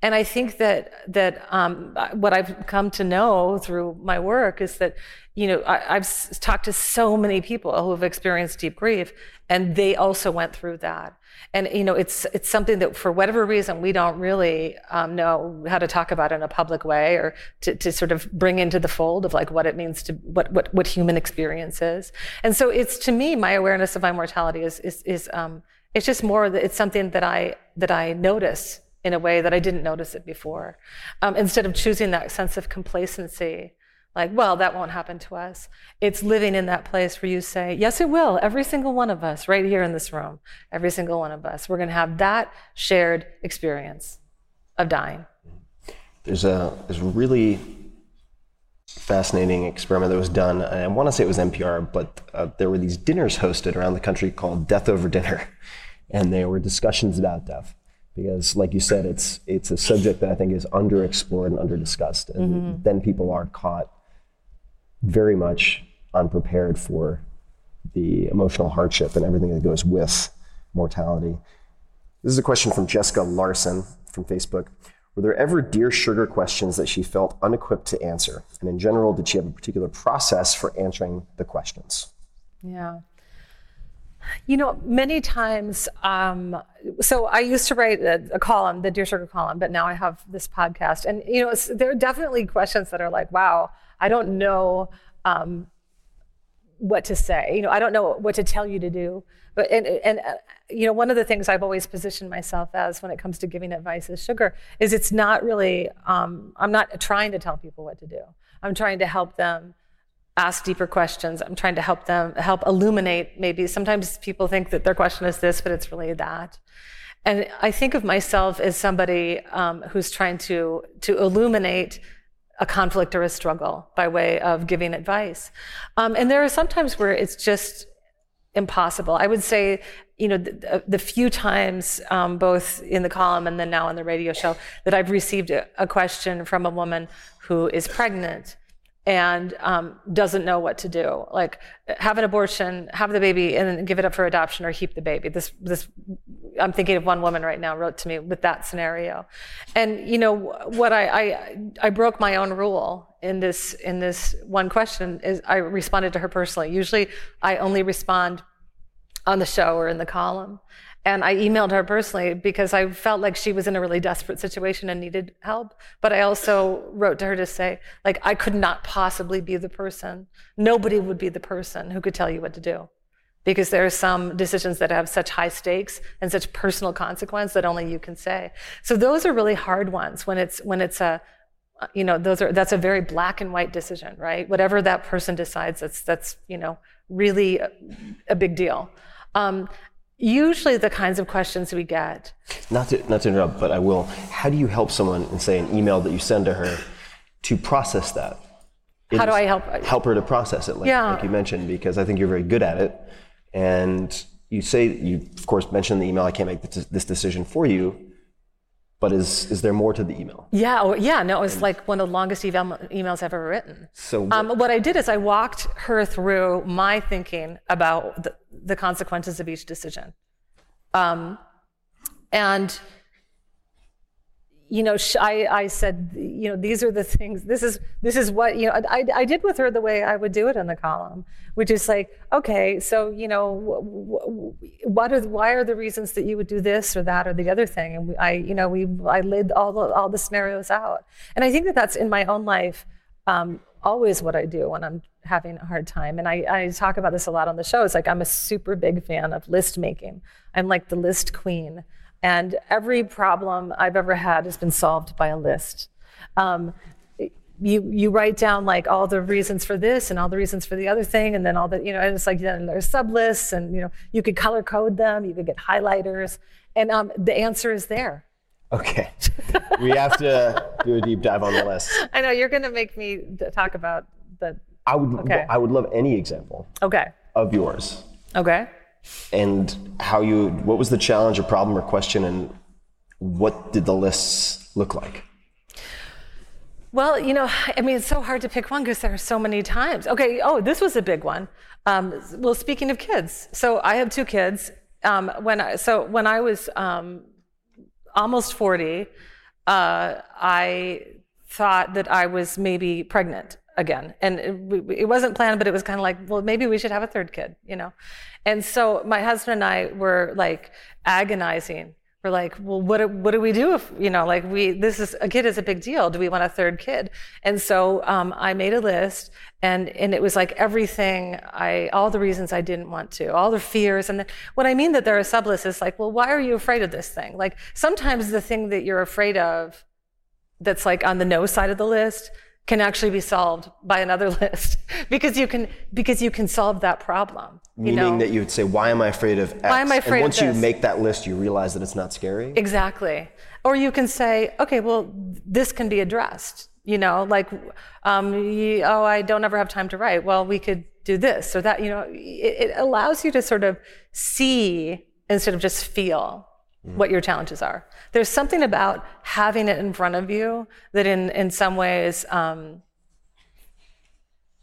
And I think that that um, what I've come to know through my work is that, you know, I, I've s- talked to so many people who have experienced deep grief, and they also went through that. And you know, it's it's something that for whatever reason we don't really um, know how to talk about in a public way, or to, to sort of bring into the fold of like what it means to what what what human experience is. And so it's to me, my awareness of my mortality is is is um, it's just more that it's something that I that I notice in a way that I didn't notice it before. Um, instead of choosing that sense of complacency, like, well, that won't happen to us. It's living in that place where you say, yes, it will. Every single one of us, right here in this room, every single one of us, we're going to have that shared experience of dying. There's a there's a really fascinating experiment that was done. I want to say it was NPR, but uh, there were these dinners hosted around the country called Death Over Dinner, and there were discussions about death. Because, like you said, it's it's a subject that I think is underexplored and underdiscussed, and then people are caught very much unprepared for the emotional hardship and everything that goes with mortality. This is a question from Jessica Larson from Facebook. Were there ever dear sugar questions that she felt unequipped to answer? And in general, did she have a particular process for answering the questions? Yeah. You know, many times, um, so I used to write a, a column, the Dear Sugar column, but now I have this podcast. And, you know, there are definitely questions that are like, wow, I don't know um, what to say. You know, I don't know what to tell you to do. But, and, and uh, you know, one of the things I've always positioned myself as when it comes to giving advice is sugar is it's not really, um, I'm not trying to tell people what to do. I'm trying to help them ask deeper questions. I'm trying to help them help illuminate maybe sometimes people think that their question is this, but it's really that. And I think of myself as somebody um, who's trying to to illuminate a conflict or a struggle by way of giving advice. Um, and there are sometimes where it's just impossible. I would say, you know, the, the few times, um, both in the column and then now on the radio show, that I've received a, a question from a woman who is pregnant and um, doesn't know what to do. Like, have an abortion, have the baby, and give it up for adoption, or keep the baby. This, this, I'm thinking of one woman right now wrote to me with that scenario, and you know what I, I, I broke my own rule in this in this one question is I responded to her personally. Usually, I only respond on the show or in the column. And I emailed her personally because I felt like she was in a really desperate situation and needed help. But I also wrote to her to say, like, I could not possibly be the person. Nobody would be the person who could tell you what to do. Because there are some decisions that have such high stakes and such personal consequence that only you can say. So those are really hard ones when it's when it's a you know those are that's a very black and white decision right whatever that person decides that's that's you know really a, a big deal um, usually the kinds of questions we get Not to, not to interrupt, but I will. How do you help someone in, say, an email that you send to her to process that? How do I help- Help her to process it, like, Yeah. like you mentioned, because I think you're very good at it. And you say, you, of course, mentioned the email, I can't make this this decision for you. But is, is there more to the email? yeah or, yeah no it was like one of the longest email, emails i've ever written So um, what i did is i walked her through my thinking about the, the consequences of each decision um, and you know, I, I said, you know, these are the things. This is this is what you know. I, I did with her the way I would do it in the column, which is like, okay, so you know, what are why are the reasons that you would do this or that or the other thing? And I, you know, we I laid all the all the scenarios out, and I think that that's in my own life um, always what I do when I'm having a hard time. And I, I talk about this a lot on the show. It's like I'm a super big fan of list making. I'm like the list queen. And every problem I've ever had has been solved by a list. Um, you you write down like all the reasons for this and all the reasons for the other thing, and then all the you know, and it's like then there's sublists and you know, you could color code them, you could get highlighters, and um, the answer is there. Okay. we have to do a deep dive on the list. I know you're going to make me talk about the. I would, Okay. I would love any example Okay. of yours Okay. And how you, what was the challenge or problem or question and what did the lists look like? Well, you know, I mean, it's so hard to pick one because there are so many times. Okay, oh, this was a big one. Um, well, speaking of kids, so I have two kids. Um, when I, so when I was um, almost 40, uh, I thought that I was maybe pregnant again. And it, it wasn't planned, but it was kind of like, well, maybe we should have a third kid, you know? And so my husband and I were like agonizing. We're like, well, what, what do we do if, you know, like we, this is, a kid is a big deal. Do we want a third kid? And so um, I made a list and, and it was like everything I, all the reasons I didn't want to, all the fears. And then, what I mean that there are sublists is like, well, why are you afraid of this thing? Like sometimes the thing that you're afraid of that's like on the no side of the list can actually be solved by another list because you can because you can solve that problem. You Meaning know? that you would say, why am I afraid of X? Why am I afraid and once you make that list, you realize that it's not scary. Exactly. Or you can say, okay, well, this can be addressed. You know, like, um, you, oh, I don't ever have time to write. Well, we could do this or that. You know, it, it allows you to sort of see instead of just feel what your challenges are. There's something about having it in front of you that, in in some ways, um,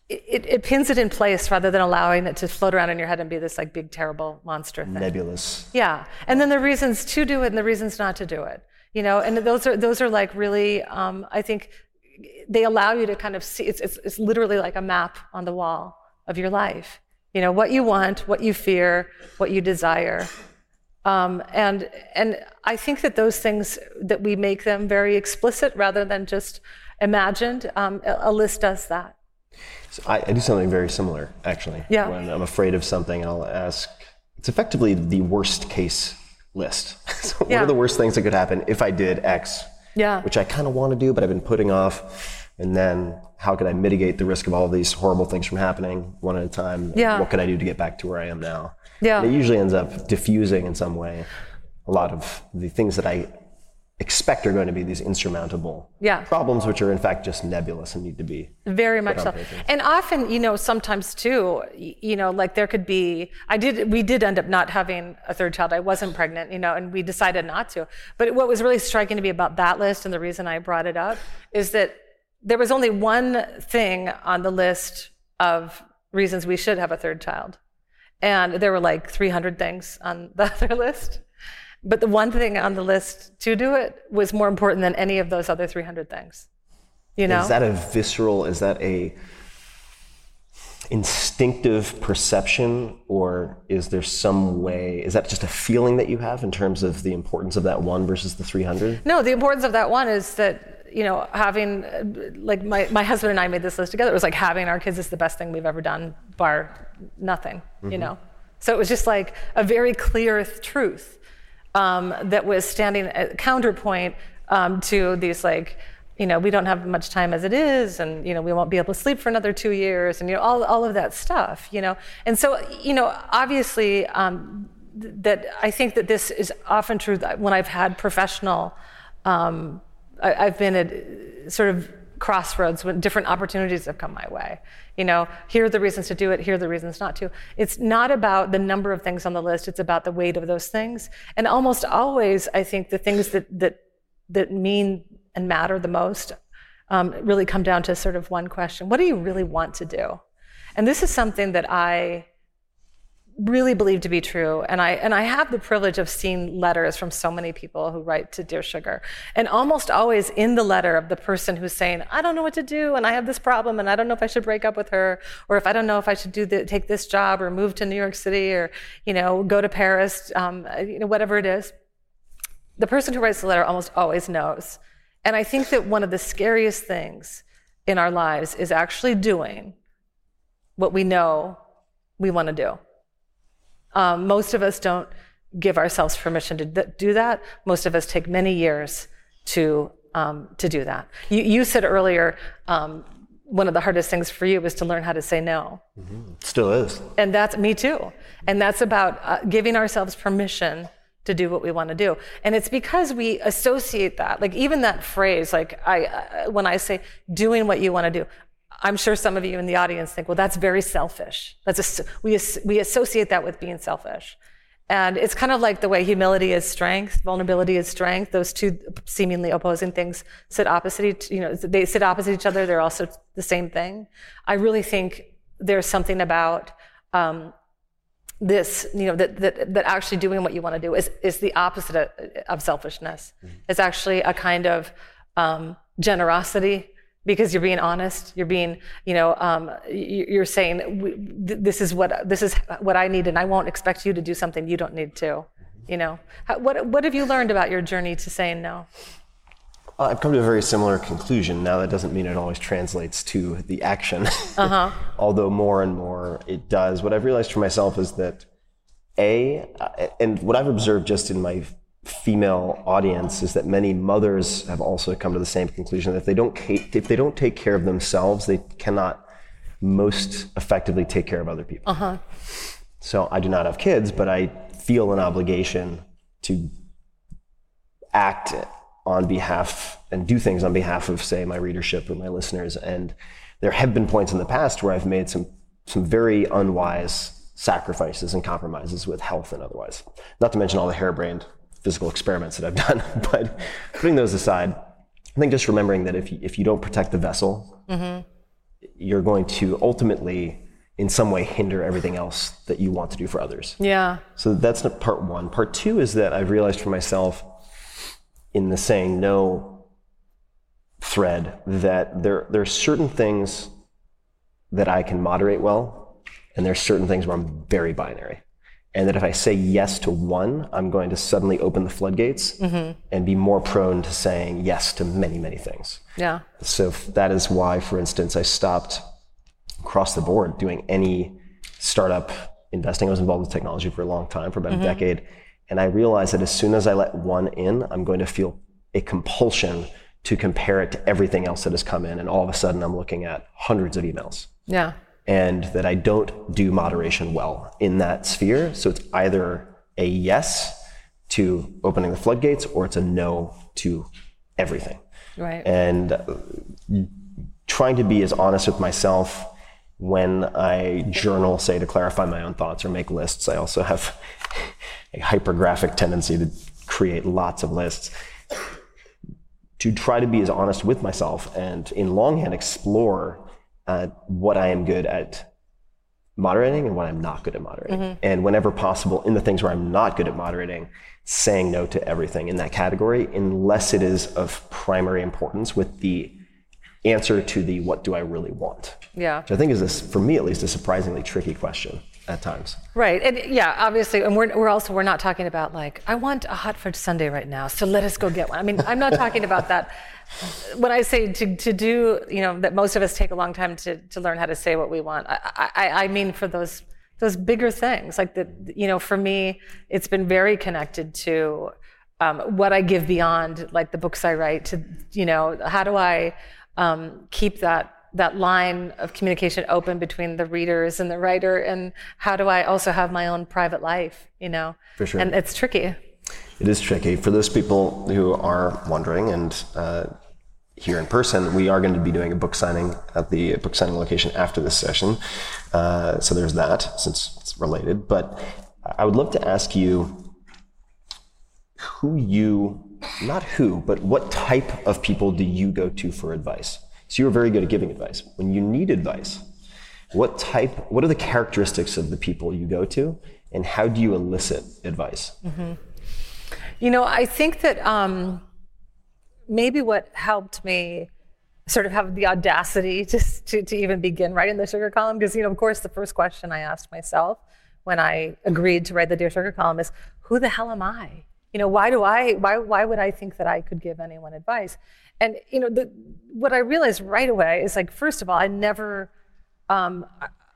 it, it, pins it in place rather than allowing it to float around in your head and be this like big terrible monster thing. Nebulous. Yeah, and then the reasons to do it and the reasons not to do it. You know, and those are those are like really, um, I think, they allow you to kind of see. It's, it's it's literally like a map on the wall of your life. You know, what you want, what you fear, what you desire, um, and and I think that those things that we make them very explicit rather than just imagined. Um, a, list does that. So I, I do something very similar, actually. Yeah. When I'm afraid of something, I'll ask. It's effectively the worst case list. so what Yeah. are the worst things that could happen if I did X? Yeah. Which I kind of want to do, but I've been putting off. And then how could I mitigate the risk of all of these horrible things from happening one at a time? Yeah. What could I do to get back to where I am now? Yeah. And it usually ends up diffusing in some way a lot of the things that I expect are going to be these insurmountable Yeah. problems, which are in fact just nebulous and need to be Very much so. paper. And often, you know, sometimes too, you know, like there could be, I did, we did end up not having a third child. I wasn't pregnant, you know, and we decided not to. But what was really striking to me about that list and the reason I brought it up is that there was only one thing on the list of reasons we should have a third child. And there were like 300 things on the other list. But the one thing on the list to do it was more important than any of those other 300 things. You know? Is that a visceral? Is that a? instinctive perception, or is there some way? Is that just a feeling that you have in terms of the importance of that one versus the 300? No, the importance of that one is that, you know, having, like, my, my husband and I made this list together. It was like having our kids is the best thing we've ever done, bar nothing, you Mhm. know? So it was just like a very clear th- truth um, that was standing at counterpoint um, to these, like, you know, we don't have much time as it is, and, you know, we won't be able to sleep for another two years, and, you know, all, all of that stuff, you know? And so, you know, obviously, um, th- that I think that this is often true when I've had professional, um, I, I've been at sort of crossroads when different opportunities have come my way. You know, here are the reasons to do it, here are the reasons not to. It's not about the number of things on the list, it's about the weight of those things. And almost always, I think the things that, that, that mean and matter the most um, really come down to sort of one question What do you really want to do? And this is something that I really believe to be true. And I, and I have the privilege of seeing letters from so many people who write to Dear Sugar. And almost always in the letter of the person who's saying, I don't know what to do, and I have this problem, and I don't know if I should break up with her, or if I don't know if I should do the, take this job, or move to New York City, or, you know, go to Paris, um, you know, whatever it is. The person who writes the letter almost always knows. And I think that one of the scariest things in our lives is actually doing what we know we want to do. Um, most of us don't give ourselves permission to th- do that. Most of us take many years to um, to do that. You, you said earlier um, one of the hardest things for you was to learn how to say no, Still is. and that's me too. And that's about uh, giving ourselves permission to do what we want to do. And it's because we associate that, like even that phrase, like I, uh, when I say doing what you want to do, I'm sure some of you in the audience think, well, that's very selfish. That's a, we, we associate that with being selfish. And it's kind of like the way humility is strength, vulnerability is strength. Those two seemingly opposing things sit opposite each, you know, they sit opposite each other. They're also the same thing. I really think there's something about um, this, you know, that, that, that actually doing what you want to do is, is the opposite of, of selfishness. It's actually a kind of um, generosity because you're being honest. You're being, you know, um, you- you're saying this is what this is what I need, and I won't expect you to do something you don't need to. You know, what what have you learned about your journey to saying no? I've come to a very similar conclusion. Now, that doesn't mean it always translates to the action. Uh huh. Although more and more it does. What I've realized for myself is that A, uh, and what I've observed just in my female audience is that many mothers have also come to the same conclusion that if they don't if they don't take care of themselves, they cannot most effectively take care of other people. Uh huh. So I do not have kids, but I feel an obligation to act on behalf and do things on behalf of, say, my readership or my listeners. And there have been points in the past where I've made some some very unwise sacrifices and compromises with health and otherwise. Not to mention all the harebrained physical experiments that I've done. but putting those aside, I think just remembering that if you, if you don't protect the vessel, Mm-hmm. you're going to ultimately, in some way, hinder everything else that you want to do for others. Yeah. So that's part one. Part two is that I've realized for myself in the saying no thread that there, there are certain things that I can moderate well, and there's certain things where I'm very binary. And that if I say yes to one, I'm going to suddenly open the floodgates Mhm. and be more prone to saying yes to many, many things. Yeah. So that is why, for instance, I stopped across the board doing any startup investing. I was involved with technology for a long time, for about Mhm. a decade. And I realized that as soon as I let one in, I'm going to feel a compulsion to compare it to everything else that has come in. And all of a sudden, I'm looking at hundreds of emails. Yeah. And that I don't do moderation well in that sphere. So it's either a yes to opening the floodgates or it's a no to everything Right. and uh, trying to be as honest with myself when I journal, say, to clarify my own thoughts or make lists. I also have a hypergraphic tendency to create lots of lists. To try to be as honest with myself and in longhand explore uh, what I am good at moderating and what I'm not good at moderating. Mhm. And whenever possible, in the things where I'm not good at moderating, saying no to everything in that category, unless it is of primary importance with the answer to the what do I really want? Yeah. Which I think is, this, for me at least, a surprisingly tricky question at times. Right, and yeah, obviously, and we're, we're also we're not talking about like I want a hot fudge sundae right now, so let us go get one. I mean, I'm not talking about that. When I say to, to do, you know, that most of us take a long time to, to learn how to say what we want. I, I, I mean for those those bigger things, like the, you know, for me, it's been very connected to um, what I give beyond, like the books I write. To you know, how do I um, keep that that line of communication open between the readers and the writer and how do i also have my own private life you know For sure. and it's tricky It is tricky. For those people who are wondering, and uh, here in person, we are going to be doing a book signing at the book signing location after this session. Uh, so there's that, since it's related. But I would love to ask you who you, not who, but what type of people do you go to for advice? So you're very good at giving advice. When you need advice, what type, what are the characteristics of the people you go to, and how do you elicit advice? You know, I think that um, maybe what helped me sort of have the audacity to, to, to even begin writing the sugar column, because, you know, of course, the first question I asked myself when I agreed to write the Dear Sugar column is, who the hell am I? You know, why do I, why, why would I think that I could give anyone advice? And, you know, the, what I realized right away is like, first of all, I never, um,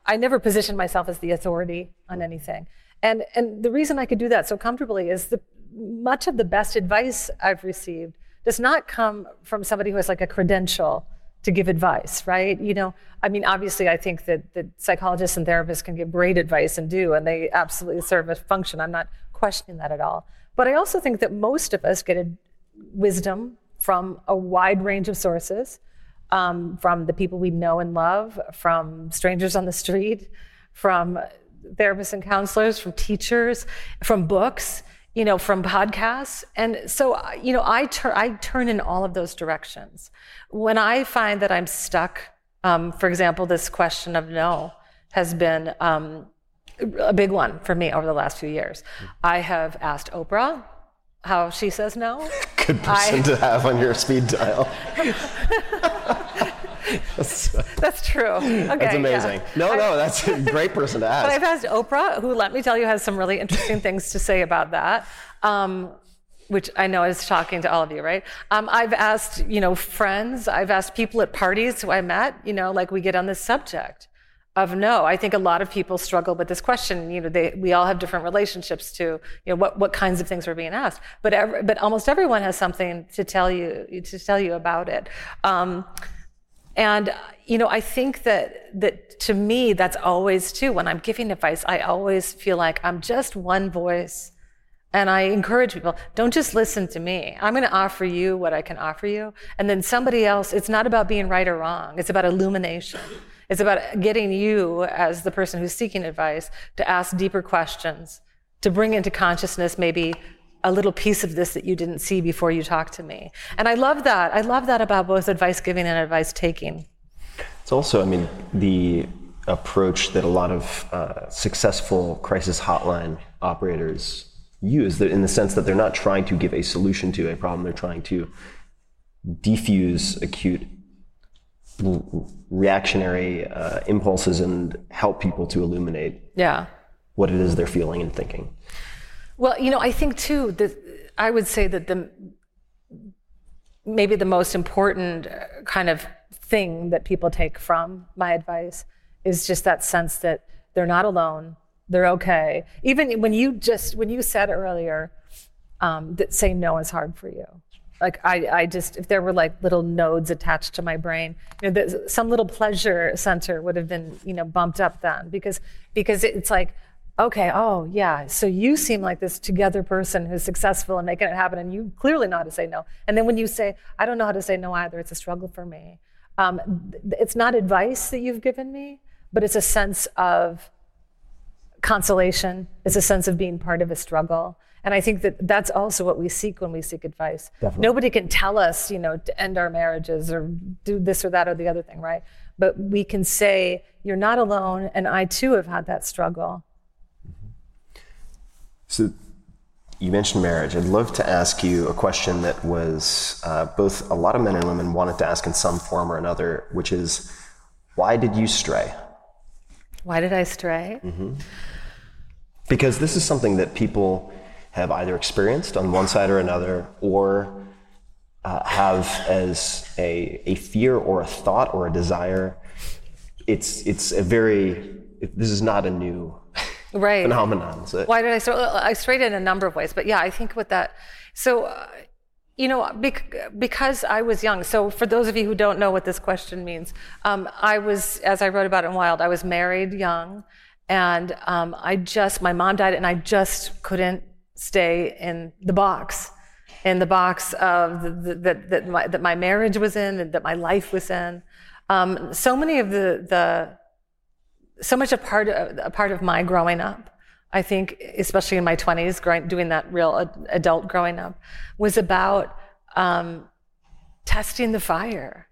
I- never positioned myself as the authority on anything. And, and the reason I could do that so comfortably is that much of the best advice I've received does not come from somebody who has like a credential to give advice, right? You know, I mean, obviously, I think that, that psychologists and therapists can give great advice and do, and they absolutely serve a function. I'm not questioning that at all. But I also think that most of us get a wisdom from a wide range of sources um, from the people we know and love, from strangers on the street, from therapists and counselors, from teachers, from books, you know, from podcasts. And so, you know, I, tur- I turn in all of those directions. When I find that I'm stuck, um, for example, this question of no has been um, a big one for me over the last few years. I have asked Oprah how she says no. Good person I- to have on your speed dial. That's true. Okay, That's yeah. amazing. No, no, that's a great person to ask. But I've asked Oprah, who, let me tell you, has some really interesting things to say about that, um, which I know is shocking to all of you, right? Um, I've asked, you know, friends, I've asked people at parties who I met, you know, like we get on this subject of no. I think a lot of people struggle with this question. You know, they, we all have different relationships to, you know, what, what kinds of things are being asked. But, ev- but almost everyone has something to tell you, to tell you about it. Um, and you know, I think that that to me, that's always too. When I'm giving advice, I always feel like I'm just one voice, and I encourage people: don't just listen to me. I'm going to offer you what I can offer you, and then somebody else. It's not about being right or wrong. It's about illumination. It's about getting you, as the person who's seeking advice, to ask deeper questions, to bring into consciousness maybe a little piece of this that you didn't see before you talked to me. And I love that. I love that about both advice giving and advice taking. It's also, I mean, the approach that a lot of uh, successful crisis hotline operators use, that in the sense that they're not trying to give a solution to a problem, they're trying to defuse acute reactionary uh, impulses and help people to illuminate Yeah. what it is they're feeling and thinking. Well, you know, I think too that I would say that the maybe the most important uh, kind of thing that people take from my advice is just that sense that they're not alone, they're okay. Even when you just when you said earlier um, that saying no is hard for you. Like I, I just if there were like little nodes attached to my brain, you know, some little pleasure center would have been you know bumped up then because because it's like okay, oh yeah, so you seem like this together person who's successful and making it happen, and you clearly know how to say no. And then when you say, I don't know how to say no either, it's a struggle for me. Um, it's not advice that you've given me, but it's a sense of consolation. It's a sense of being part of a struggle. And I think that that's also what we seek when we seek advice. Definitely. Nobody can tell us, you know, to end our marriages or do this or that or the other thing, right? But we can say, you're not alone, and I too have had that struggle. So you mentioned marriage. I'd love to ask you a question that was uh, both a lot of men and women wanted to ask in some form or another, which is, why did you stray? Why did I stray? Mm-hmm. Because this is something that people have either experienced on one side or another, or uh, have as a, a fear or a thought or a desire. It's it's a very this is not a new right. phenomenon. So Why did I stray? I strayed in a number of ways, but yeah, I think with that. So, uh, you know, bec- because I was young. So, for those of you who don't know what this question means, um, I was, as I wrote about in Wild, I was married young, and um, I just my mom died, and I just couldn't stay in the box, in the box of the, the, that that my, that my marriage was in, and that my life was in. Um, so many of the the so much a part of, a part of my growing up, I think, especially in my 20s, growing, doing that real adult growing up, was about um, testing the fire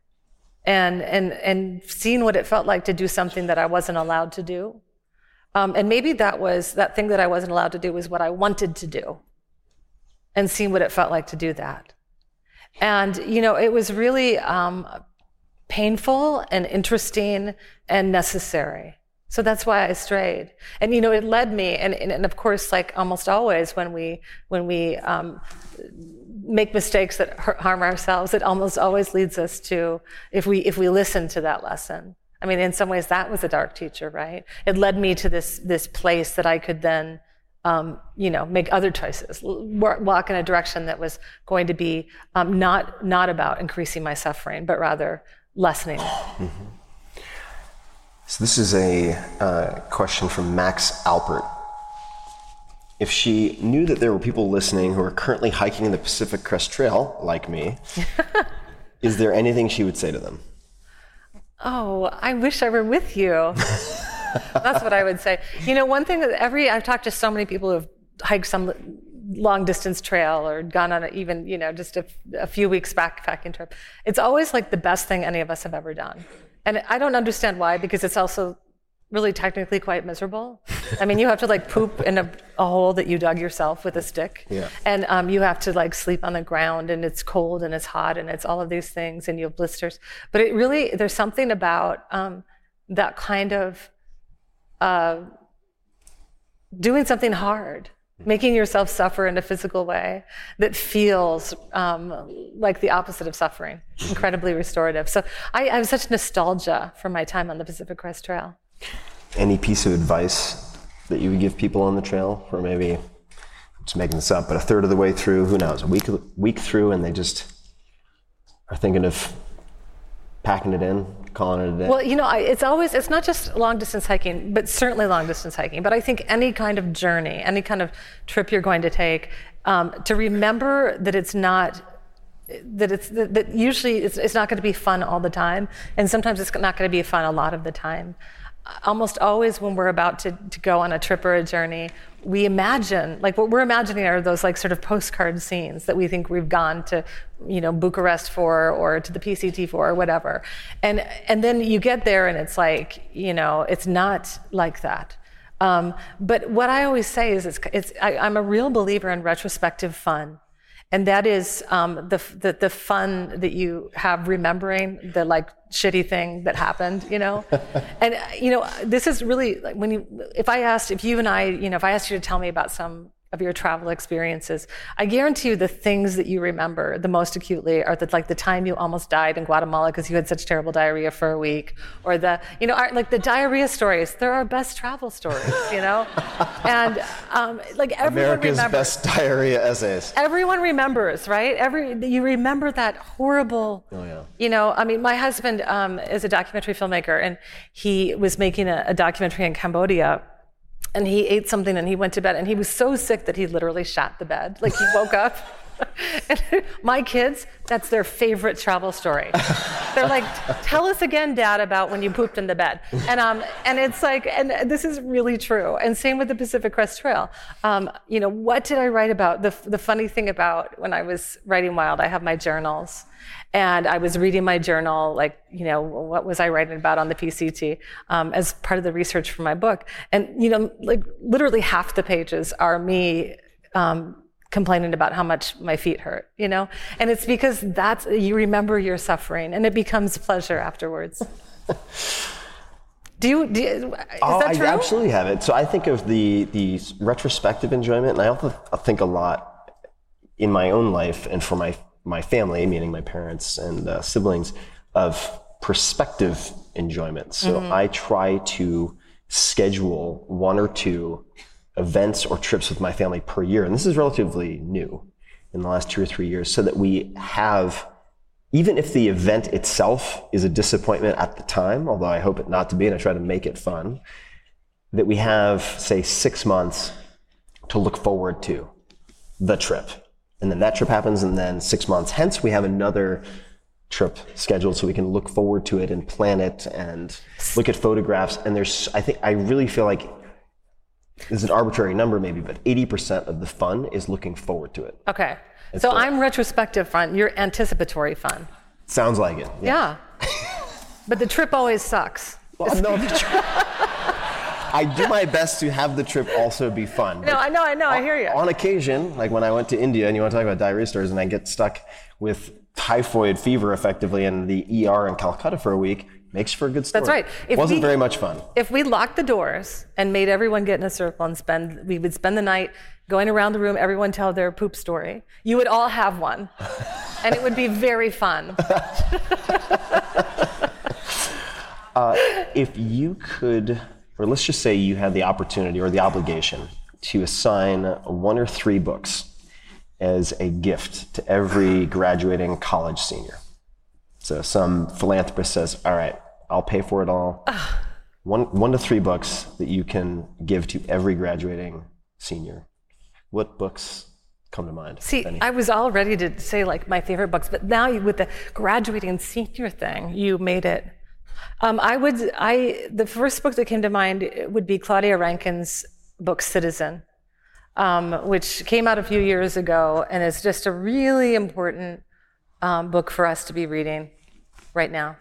and, and, and seeing what it felt like to do something that I wasn't allowed to do. Um, and maybe that was that thing that I wasn't allowed to do was what I wanted to do and seeing what it felt like to do that. And, you know, it was really um, painful and interesting and necessary. So that's why I strayed. And, you know, it led me, and, and, and of course, like almost always when we, when we um, make mistakes that harm ourselves, it almost always leads us to, if we, if we listen to that lesson. I mean, in some ways, that was a dark teacher, right? It led me to this, this place that I could then, um, you know, make other choices, walk in a direction that was going to be um, not, not about increasing my suffering, but rather lessening it. Mm-hmm. So this is a uh, question from Max Alpert. If she knew that there were people listening who are currently hiking in the Pacific Crest Trail, like me, is there anything she would say to them? Oh, I wish I were with you. That's what I would say. You know, one thing that every I've talked to so many people who've hiked some long distance trail or gone on a, even you know just a, a few weeks backpacking trip. It's always like the best thing any of us have ever done. And I don't understand why, because it's also really technically quite miserable. I mean, you have to like poop in a, a hole that you dug yourself with a stick. Yeah. And um, you have to like sleep on the ground and it's cold and it's hot and it's all of these things and you have blisters. But it really, there's something about um, that kind of uh, doing something hard making yourself suffer in a physical way that feels um, like the opposite of suffering, incredibly restorative. So I, I have such nostalgia for my time on the Pacific Crest Trail. Any piece of advice that you would give people on the trail, or maybe just making this up, but a third of the way through, who knows, a week week through, and they just are thinking of packing it in, calling it a day? Well, you know, I, it's always, it's not just long distance hiking, but certainly long distance hiking. But I think any kind of journey, any kind of trip you're going to take, um, to remember that it's not that it's that, that usually it's, it's not going to be fun all the time and sometimes it's not going to be fun a lot of the time almost always when we're about to, to go on a trip or a journey, we imagine, like what we're imagining are those like sort of postcard scenes that we think we've gone to, you know, Bucharest for or to the PCT for or whatever. And, and then you get there and it's like, you know, it's not like that. Um, but what I always say is it's, it's I, I'm a real believer in retrospective fun and that is um, the, the, the fun that you have remembering the like shitty thing that happened, you know. and you know, this is really like when you, if I asked, if you and I, you know, if I asked you to tell me about some of your travel experiences. I guarantee you the things that you remember the most acutely are the, like the time you almost died in Guatemala because you had such terrible diarrhea for a week, or the, you know, like the diarrhea stories. They're our best travel stories, you know? and um, like everyone America's remembers. best diarrhea essays. Everyone remembers, right? Every, you remember that horrible, oh, yeah. you know, I mean, my husband um, is a documentary filmmaker and he was making a, a documentary in Cambodia and he ate something and he went to bed and he was so sick that he literally shot the bed. Like he woke up. my kids, that's their favorite travel story. They're like, "Tell us again, Dad, about when you pooped in the bed." And um, and it's like, and this is really true. And same with the Pacific Crest Trail. Um, you know, what did I write about? The the funny thing about when I was writing Wild, I have my journals, and I was reading my journal, like, you know, what was I writing about on the PCT um, as part of the research for my book. And, you know, like literally half the pages are me um, complaining about how much my feet hurt, you know? And it's because that's, you remember your suffering and it becomes pleasure afterwards. do you, do you- is Oh, that I absolutely have it. So I think of the the retrospective enjoyment, and I also think a lot in my own life and for my my family, meaning my parents and uh, siblings, of perspective enjoyment. So Mhm. I try to schedule one or two events or trips with my family per year, and this is relatively new in the last two or three years, so that we have even if the event itself is a disappointment at the time, although I hope it not to be, and I try to make it fun, that we have, say, six months to look forward to the trip. And then that trip happens, and then six months hence, we have another trip scheduled so we can look forward to it and plan it and look at photographs. And there's, I think, I really feel like this is an arbitrary number maybe, but 80% of the fun is looking forward to it. Okay. It's so I'm retrospective fun. You're anticipatory fun. Sounds like it. Yeah. but the trip always sucks. Well, no, the trip. I do my best to have the trip also be fun. No, I know, I know, I hear you. On occasion, like when I went to India, and you want to talk about diarrhea stories, and I get stuck with typhoid fever effectively in the ER in Calcutta for a week, makes for a good story. That's right. If Wasn't we- very much fun. If we locked the doors and made everyone get in a circle and spend, we would spend the night going around the room, everyone tell their poop story. You would all have one, and it would be very fun. Uh, if you could, or let's just say you had the opportunity or the obligation to assign one or three books as a gift to every graduating college senior. So some philanthropist says, "All right, I'll pay for it all." One, one to three books that you can give to every graduating senior. What books come to mind? See? I was all ready to say like my favorite books, but now you- with the graduating senior thing, you made it. Um, I would, I the first book that came to mind would be Claudia Rankine's book Citizen, um, which came out a few years ago, and is just a really important um, book for us to be reading right now.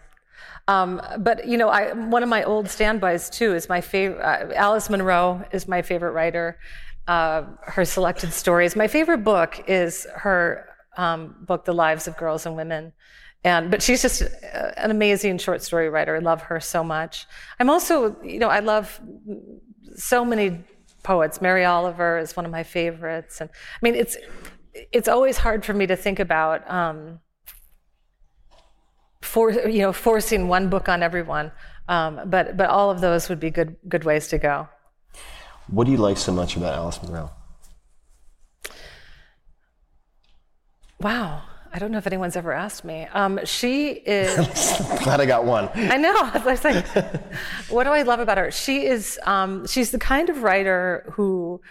Um, but you know, I, one of my old standbys too is my favorite. Uh, Alice Munro is my favorite writer. Uh, her selected stories. My favorite book is her um, book, The Lives of Girls and Women. And but she's just uh, an amazing short story writer. I love her so much. I'm also, you know, I love so many poets. Mary Oliver is one of my favorites, and I mean, it's it's always hard for me to think about. Um, for you know forcing one book on everyone um, but but all of those would be good good ways to go what do you like so much about Alice Munro? wow i don't know if anyone's ever asked me um, she is Glad I got one. I know. I was like, what do I love about her? She is, um, she's the kind of writer who,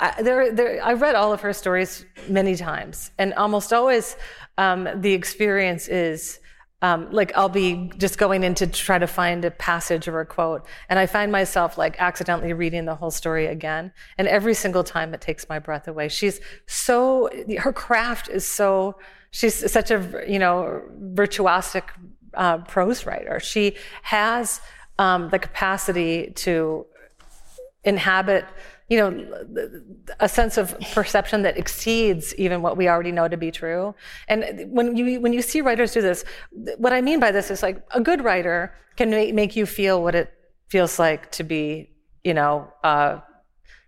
I, there, there, I read all of her stories many times, and almost always um, the experience is um, like I'll be just going in to try to find a passage or a quote, and I find myself like accidentally reading the whole story again, and every single time it takes my breath away. She's so, her craft is so, she's such a, you know, virtuosic uh, prose writer. She has um, the capacity to inhabit you know a sense of perception that exceeds even what we already know to be true. And when you when you see writers do this what i mean by this is like a good writer can make, you feel what it feels like to be you know uh,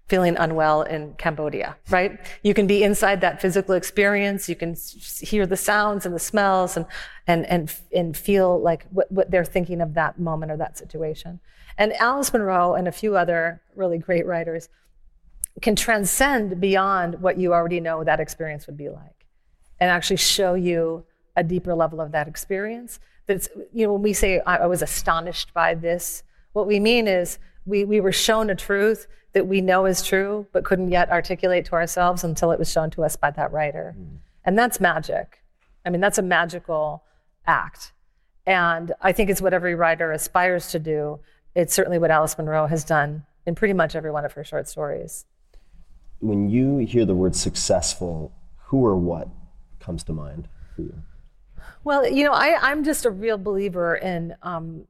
feeling unwell in cambodia right? You can be inside that physical experience. You can hear the sounds and the smells and and and, and feel like what, what they're thinking of that moment or that situation. And alice munro and a few other really great writers can transcend beyond what you already know that experience would be like and actually show you a deeper level of that experience. That's you know when we say i, I was astonished by this what we mean is we, we were shown a truth that we know is true but couldn't yet articulate to ourselves until it was shown to us by that writer. Hmm. And that's magic. I mean that's a magical act. And i think it's what every writer aspires to do. It's certainly what alice munro has done in pretty much every one of her short stories When you hear the word successful, who or what comes to mind for you? Well, you know, I, I'm just a real believer in, um,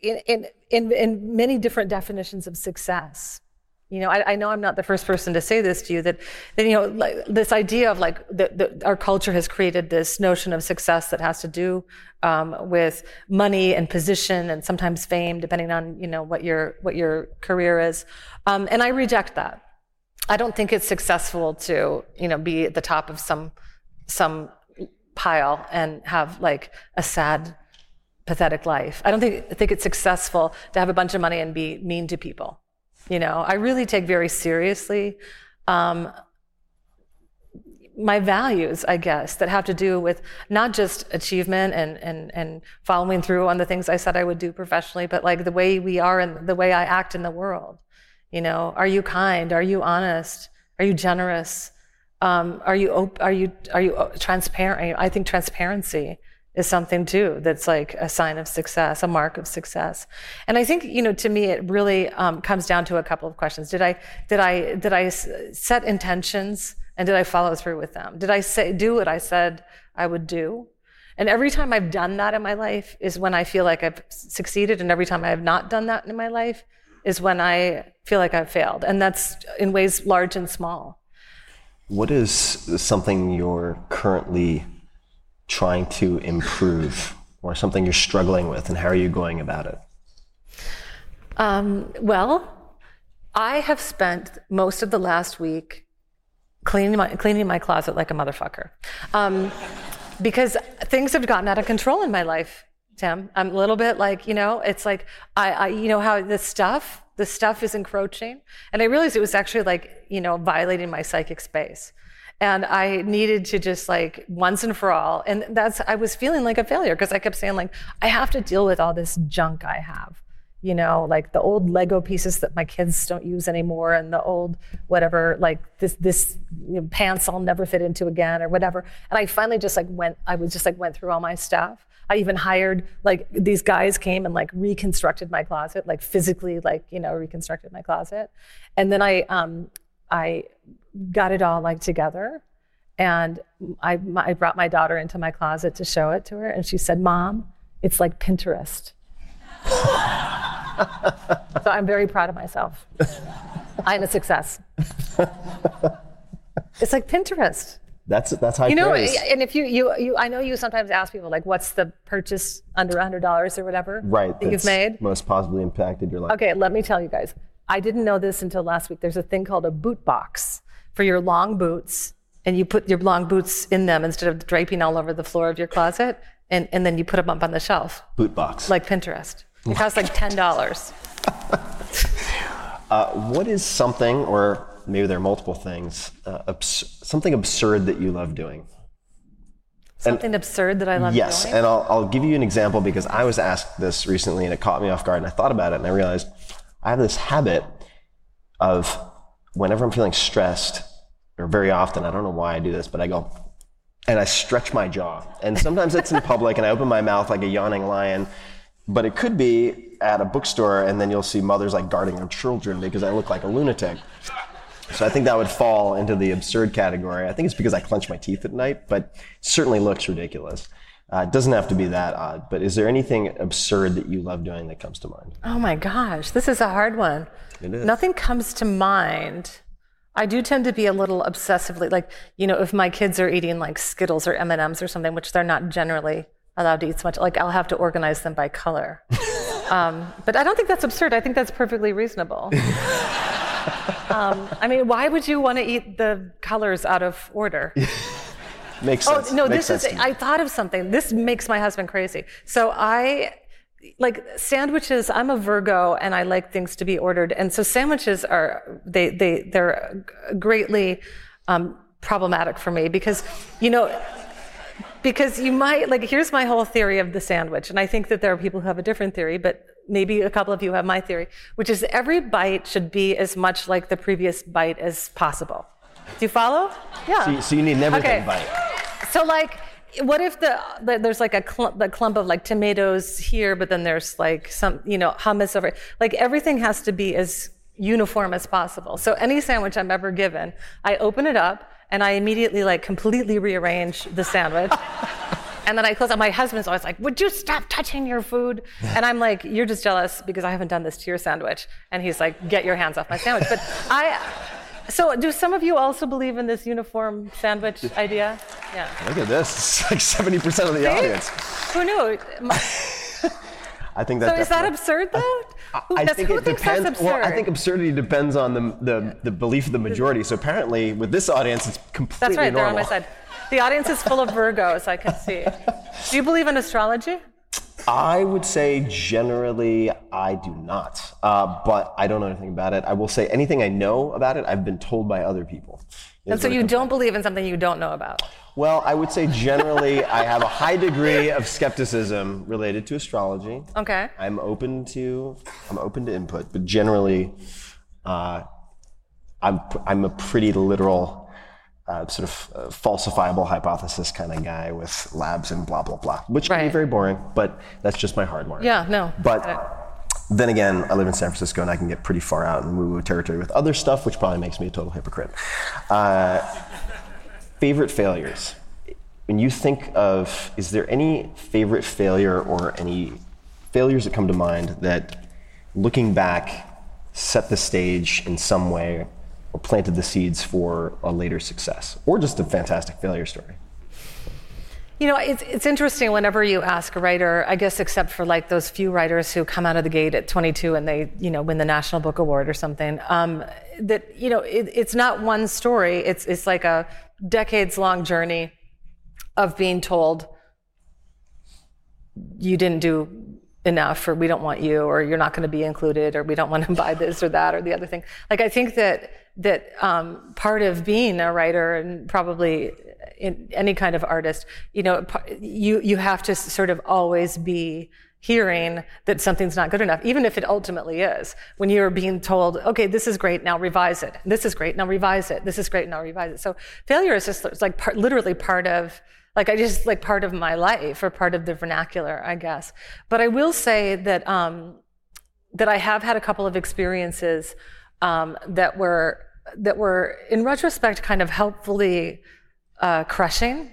in, in, in, in many different definitions of success. You know, I, I, know I'm not the first person to say this to you. That, that you know, like, this idea of like that our culture has created this notion of success that has to do um, with money and position and sometimes fame, depending on you know what your what your career is. Um, and I reject that. I don't think it's successful to you know be at the top of some some pile and have like a sad, pathetic life. I don't think think it's successful to have a bunch of money and be mean to people. You know, I really take very seriously um, my values, I guess, that have to do with not just achievement and, and, and following through on the things I said I would do professionally, but like the way we are and the way I act in the world. You know, are you kind? Are you honest? Are you generous? Um, are you op- are you are you uh, transparent? I think transparency is something too that's like a sign of success, a mark of success. And I think you know, to me, it really um, comes down to a couple of questions. Did I did I did I set intentions and did I follow through with them? Did I say do what I said I would do? And every time I've done that in my life is when I feel like I've succeeded, and every time I have not done that in my life is when I feel like I've failed. And that's in ways large and small. What is something you're currently trying to improve or something you're struggling with, and how are you going about it? Um, well, I have spent most of the last week cleaning my, cleaning my closet like a motherfucker. Um, because things have gotten out of control in my life, Tim. I'm a little bit like, you know, it's like, I, I you know how the stuff, the stuff is encroaching. And I realized it was actually like, you know, violating my psychic space and I needed to just like once and for all. And that's I was feeling like a failure because I kept saying like I have to deal with all this junk I have. You know, like the old Lego pieces that my kids don't use anymore, and the old whatever, like this this you know, pants I'll never fit into again, or whatever. And I finally just like went. I was just like went through all my stuff. I even hired like these guys came and like reconstructed my closet, like physically, like you know, reconstructed my closet. And then I um, I got it all like together. And I, I brought my daughter into my closet to show it to her, and she said, Mom, it's like Pinterest. so I'm very proud of myself. I'm a success. it's like Pinterest. That's that's high you know, praise. and if you you you, I know you sometimes ask people like, "What's the purchase under hundred dollars or whatever?" Right. That you've made most positively impacted your life. Okay, let me tell you guys. I didn't know this until last week. There's a thing called a boot box for your long boots, and you put your long boots in them instead of draping all over the floor of your closet, and, and then you put them up on the shelf. Boot box. Like Pinterest. It costs like $10. uh, what is something, or maybe there are multiple things, uh, abs- something absurd that you love doing? Something and, absurd that I love yes, doing? Yes, and I'll, I'll give you an example because I was asked this recently and it caught me off guard, and I thought about it and I realized I have this habit of whenever I'm feeling stressed, or very often, I don't know why I do this, but I go, and I stretch my jaw. And sometimes it's in public, and I open my mouth like a yawning lion. But it could be at a bookstore, and then you'll see mothers like guarding their children because I look like a lunatic. So I think that would fall into the absurd category. I think it's because I clench my teeth at night, but it certainly looks ridiculous. Uh, it doesn't have to be that odd, but is there anything absurd that you love doing that comes to mind? Oh my gosh, this is a hard one. It is. Nothing comes to mind. I do tend to be a little obsessively like, you know, if my kids are eating like Skittles or M&Ms or something, which they're not generally allowed to eat so much, like I'll have to organize them by color. um, but I don't think that's absurd. I think that's perfectly reasonable. um, I mean, why would you want to eat the colors out of order? Makes sense. Oh no, makes this is. I thought of something. This makes my husband crazy. So I like sandwiches i'm a virgo and i like things to be ordered and so sandwiches are they they they're greatly um, problematic for me because you know because you might like here's my whole theory of the sandwich and i think that there are people who have a different theory but maybe a couple of you have my theory which is every bite should be as much like the previous bite as possible do you follow yeah so you, so you need never okay. bite so like what if the, the there's like a clump, a clump of like tomatoes here, but then there's like some you know hummus over. Like everything has to be as uniform as possible. So any sandwich I'm ever given, I open it up and I immediately like completely rearrange the sandwich. And then I close up. My husband's always like, "Would you stop touching your food?" And I'm like, "You're just jealous because I haven't done this to your sandwich." And he's like, "Get your hands off my sandwich." But I. So, do some of you also believe in this uniform sandwich idea? Yeah. Look at this. It's like 70% of the See? audience. Who knew? I think that's. So that is that absurd though? Who, I does- think it thinks depends. that's Well. I think absurdity depends on the, the, the belief of the majority. So apparently, with this audience, it's completely normal. That's right, they're on normal. my side. The audience is full of Virgos, I can see. Do you believe in astrology? I would say generally I do not, uh, but I don't know anything about it. I will say anything I know about it, I've been told by other people. And so you don't believe in something you don't know about. Well, I would say generally I have a high degree of skepticism related to astrology. Okay. I'm open to I'm open to input, but generally, uh, I'm I'm a pretty literal. Uh, sort of uh, falsifiable hypothesis kind of guy with labs and blah blah blah, which can be very boring, but that's just my hard mark. Yeah, no. But then again, I live in San Francisco and I can get pretty far out in woo woo territory with other stuff, which probably makes me a total hypocrite. Uh, favorite failures. When you think of, is there any favorite failure or any failures that come to mind that looking back set the stage in some way planted the seeds for a later success or just a fantastic failure story? You know, it's, it's interesting whenever you ask a writer, I guess, except for like those few writers who come out of the gate at 22 and they, you know, win the National Book Award or something, um, that, you know, it, it's not one story. It's, it's like a decades long journey of being told you didn't do enough or we don't want you or you're not going to be included or we don't want to buy this or that or the other thing like i think that that um, part of being a writer and probably in any kind of artist you know you you have to sort of always be hearing that something's not good enough even if it ultimately is. When you're being told okay this is great now revise it. This is great now revise it. This is great now revise it. So failure is just like part, literally part of like I just like part of my life or part of the vernacular, I guess. But I will say that um, that I have had a couple of experiences um, that were that were in retrospect kind of helpfully uh, crushing.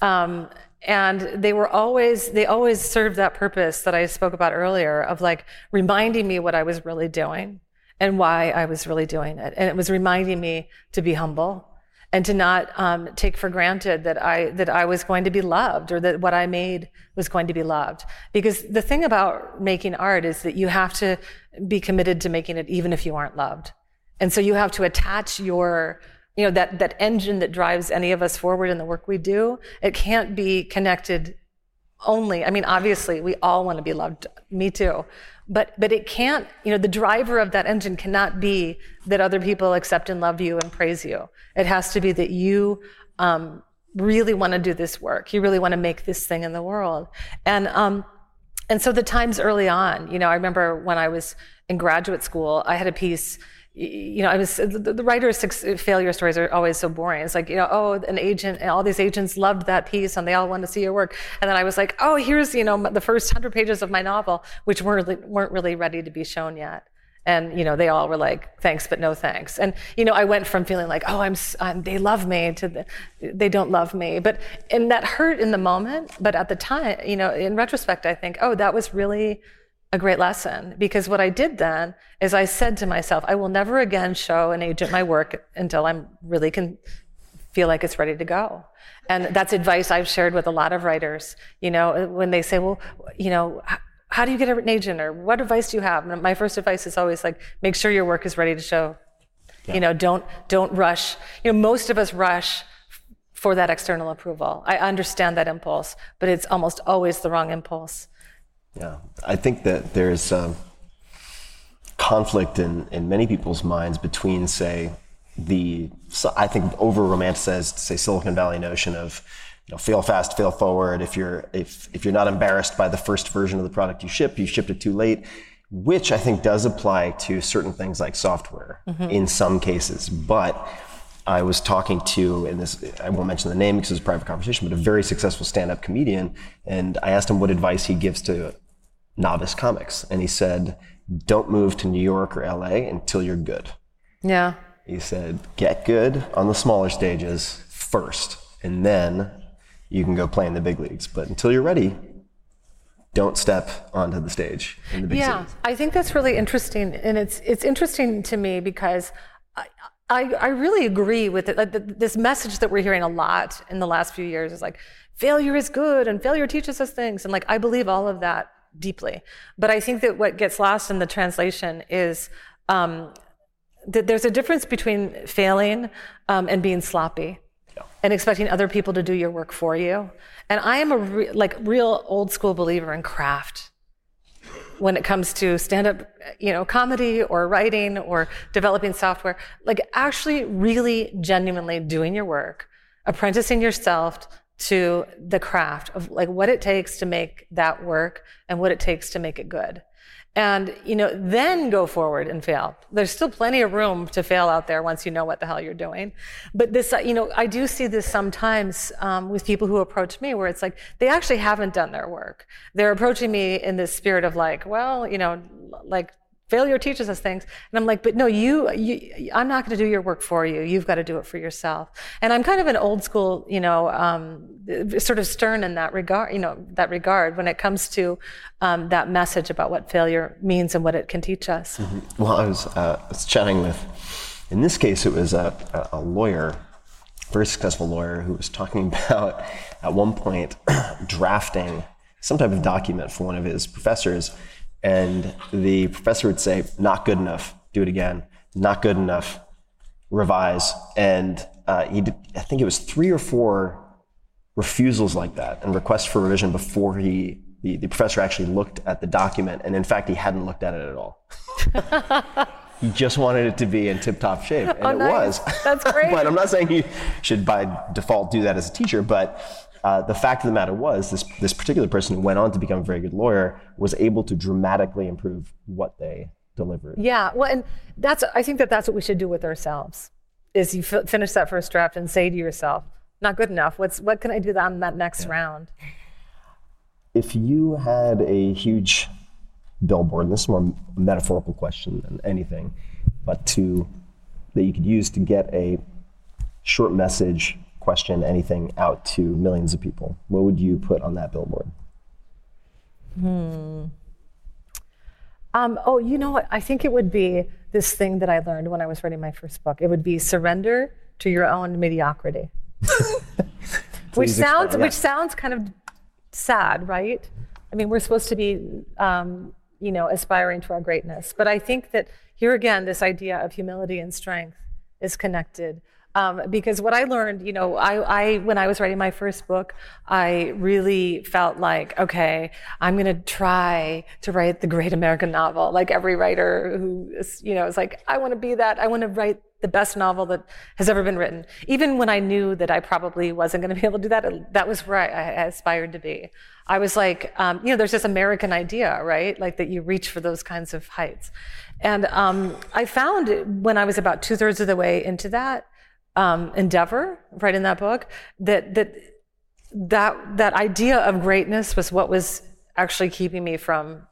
Um, and they were always they always served that purpose that I spoke about earlier of like reminding me what I was really doing and why I was really doing it. And it was reminding me to be humble and to not um, take for granted that I that I was going to be loved or that what I made was going to be loved. Because the thing about making art is that you have to be committed to making it even if you aren't loved. And so you have to attach your you know that that engine that drives any of us forward in the work we do. It can't be connected only. I mean, obviously, we all want to be loved. Me too. But but it can't. You know, the driver of that engine cannot be that other people accept and love you and praise you. It has to be that you um, really want to do this work. You really want to make this thing in the world. And um, and so the times early on, you know, I remember when I was in graduate school, I had a piece you know, I was the, the writer's failure stories are always so boring. It's like, you know, oh, an agent, and all these agents loved that piece, and they all wanted to see your work. And then I was like, oh, here's you know the first hundred pages of my novel, which weren't really, weren't really ready to be shown yet. And you know, they all were like, thanks, but no thanks. And you know, I went from feeling like, oh, I'm, I'm they love me to the, they don't love me. But and that hurt in the moment. But at the time, you know, in retrospect, I think, oh, that was really a great lesson because what I did then is I said to myself, I will never again show an agent my work until I'm really can feel like it's ready to go. And that's advice I've shared with a lot of writers. You know, when they say, well, you know, how do you get an agent or what advice do you have? And my first advice is always like, make sure your work is ready to show. You know, don't don't rush. You know, most of us rush for that external approval. I understand that impulse, but it's almost always the wrong impulse. Yeah, I think that there's um, conflict in, in many people's minds between, say, the so I think over romanticized, say, Silicon Valley notion of you know, fail fast, fail forward. If you're if if you're not embarrassed by the first version of the product you ship, you shipped it too late, which I think does apply to certain things like software Mhm. in some cases. But I was talking to, and this I won't mention the name because it's a private conversation, but a very successful stand-up comedian, and I asked him what advice he gives to novice comics, and he said, "Don't move to New York or LA until you're good." Yeah. He said, "Get good on the smaller stages first, and then you can go play in the big leagues. But until you're ready, don't step onto the stage in the big leagues. yeah, cities. I think that's really interesting, and it's it's interesting to me because I I, I really agree with it. Like the, this message that we're hearing a lot in the last few years is like failure is good and failure teaches us things, and like I believe all of that deeply. But I think that what gets lost in the translation is. Um, that there's a difference between failing um, and being sloppy and expecting other people to do your work for you. And I am a re- like real old school believer in craft when it comes to stand up, you know, comedy or writing or developing software. Like actually really genuinely doing your work, apprenticing yourself to the craft of like what it takes to make that work and what it takes to make it good and you know then go forward and fail. There's still plenty of room to fail out there once you know what the hell you're doing. But this you know i do see this sometimes um, with people who approach me where it's like they actually haven't done their work. They're approaching me in this spirit of like well you know like failure teaches us things. And i'm like but no you, you i'm not going to do your work for you. You've got to do it for yourself. And i'm kind of an old school you know um, sort of stern in that regard you know that regard when it comes to um, that message about what failure means and what it can teach us. Mm-hmm. well i was, uh, I was chatting with in this case it was a, a lawyer very successful lawyer who was talking about at one point drafting some type of document for one of his professors and the professor would say, "Not good enough. Do it again. Not good enough. Revise." And uh, he did, I think it was three or four refusals like that and requests for revision before he the, the professor actually looked at the document. And in fact, he hadn't looked at it at all. he just wanted it to be in tip-top shape, and oh, it nice. was. That's great. but I'm not saying you should by default do that as a teacher, but uh, the fact of the matter was, this, this particular person who went on to become a very good lawyer was able to dramatically improve what they delivered. Yeah, well, and that's I think that that's what we should do with ourselves. Is you f- finish that first draft and say to yourself, "Not good enough. What's what can I do on that next yeah. round?" If you had a huge billboard, and this is more a metaphorical question than anything, but to that you could use to get a short message question anything out to millions of people, what would you put on that billboard? Hmm. Um, oh, you know what? I think it would be this thing that I learned when I was writing my first book. It would be surrender to your own mediocrity. which sounds yeah. which sounds kind of sad, right? I mean, we're supposed to be, um, you know, aspiring to our greatness. But I think that here again, this idea of humility and strength is connected. Um, because what I learned, you know, I, I, when I was writing my first book, I really felt like, okay, I'm going to try to write the great American novel, like every writer who, is, you know, is like, I want to be that. I want to write the best novel that has ever been written. Even when I knew that I probably wasn't going to be able to do that, that was where I, I aspired to be. I was like, um, you know, there's this American idea, right? Like that you reach for those kinds of heights. And um, I found when I was about two thirds of the way into that, um, endeavor, right in that book, that that that that idea of greatness was what was actually keeping me from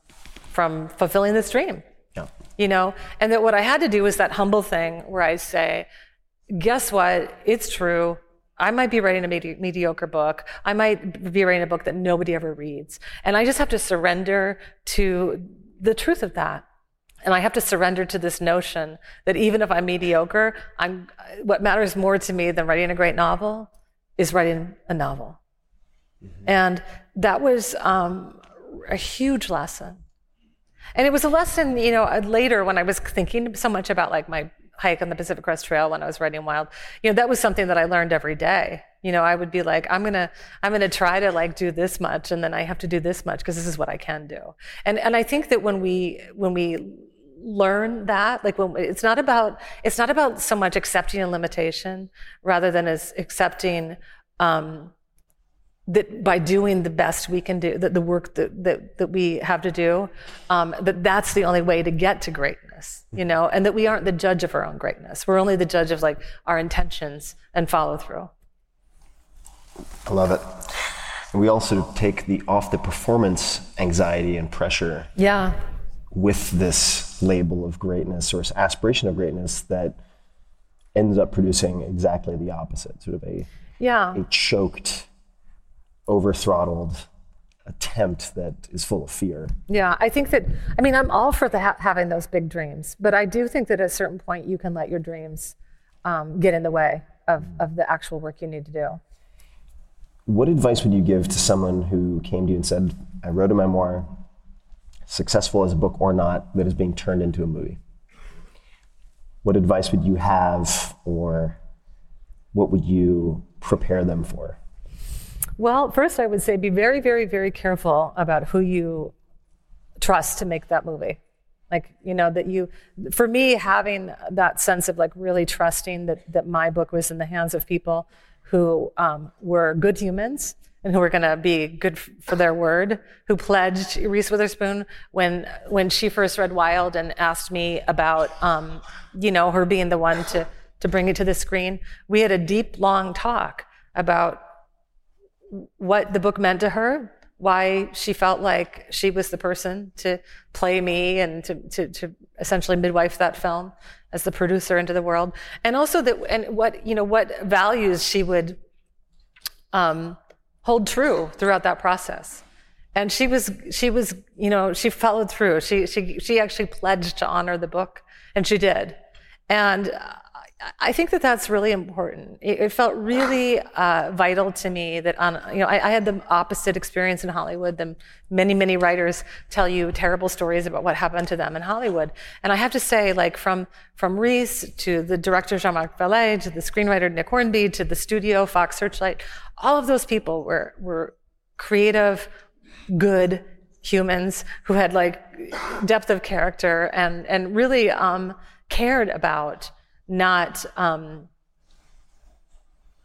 from fulfilling this dream. Yeah. You know, and that what I had to do was that humble thing where I say, guess what? It's true. I might be writing a medi- mediocre book. I might be writing a book that nobody ever reads. And I just have to surrender to the truth of that. And I have to surrender to this notion that even if I'm mediocre, I'm, what matters more to me than writing a great novel is writing a novel. Mm-hmm. And that was um, a huge lesson. And it was a lesson, you know, later when I was thinking so much about like my hike on the Pacific Crest Trail when I was writing Wild, you know, that was something that I learned every day. You know, I would be like, I'm gonna, I'm gonna try to like do this much, and then I have to do this much because this is what I can do. And and I think that when we when we learn that like when it's not about it's not about so much accepting a limitation rather than as accepting um, that by doing the best we can do that the work that, that, that we have to do um, that that's the only way to get to greatness you know? And that we aren't the judge of our own greatness. We're only the judge of like our intentions and follow through. I love it. We also take the off the performance anxiety and pressure yeah with this label of greatness or aspiration of greatness that ends up producing exactly the opposite, sort of a yeah. a choked over throttled attempt that is full of fear. Yeah, I think that, I mean, I'm all for the ha- having those big dreams, but I do think that at a certain point you can let your dreams um, get in the way of, of the actual work you need to do. What advice would you give to someone who came to you and said, I wrote a memoir, successful as a book or not, that is being turned into a movie? What advice would you have, or what would you prepare them for? Well, first, I would say be very, very, very careful about who you trust to make that movie. Like, you know, that you, for me, having that sense of like really trusting that, that my book was in the hands of people who um, were good humans and who were going to be good for their word, who pledged Reese Witherspoon when when she first read Wild and asked me about, um, you know, her being the one to to bring it to the screen. We had a deep, long talk about what the book meant to her, why she felt like she was the person to play me and to, to, to essentially midwife that film as the producer into the world, and also that and what you know what values she would um, hold true throughout that process. And she was she was you know she followed through. She she she actually pledged to honor the book, and she did. And I think that that's really important. It, it felt really uh, vital to me that on, you know, I, I, had the opposite experience in Hollywood. The many, many writers tell you terrible stories about what happened to them in Hollywood. And I have to say, like from, from Reese to the director Jean-Marc Vallée to the screenwriter Nick Hornby to the studio Fox Searchlight, all of those people were, were creative, good humans who had like depth of character and, and really um, cared about not um,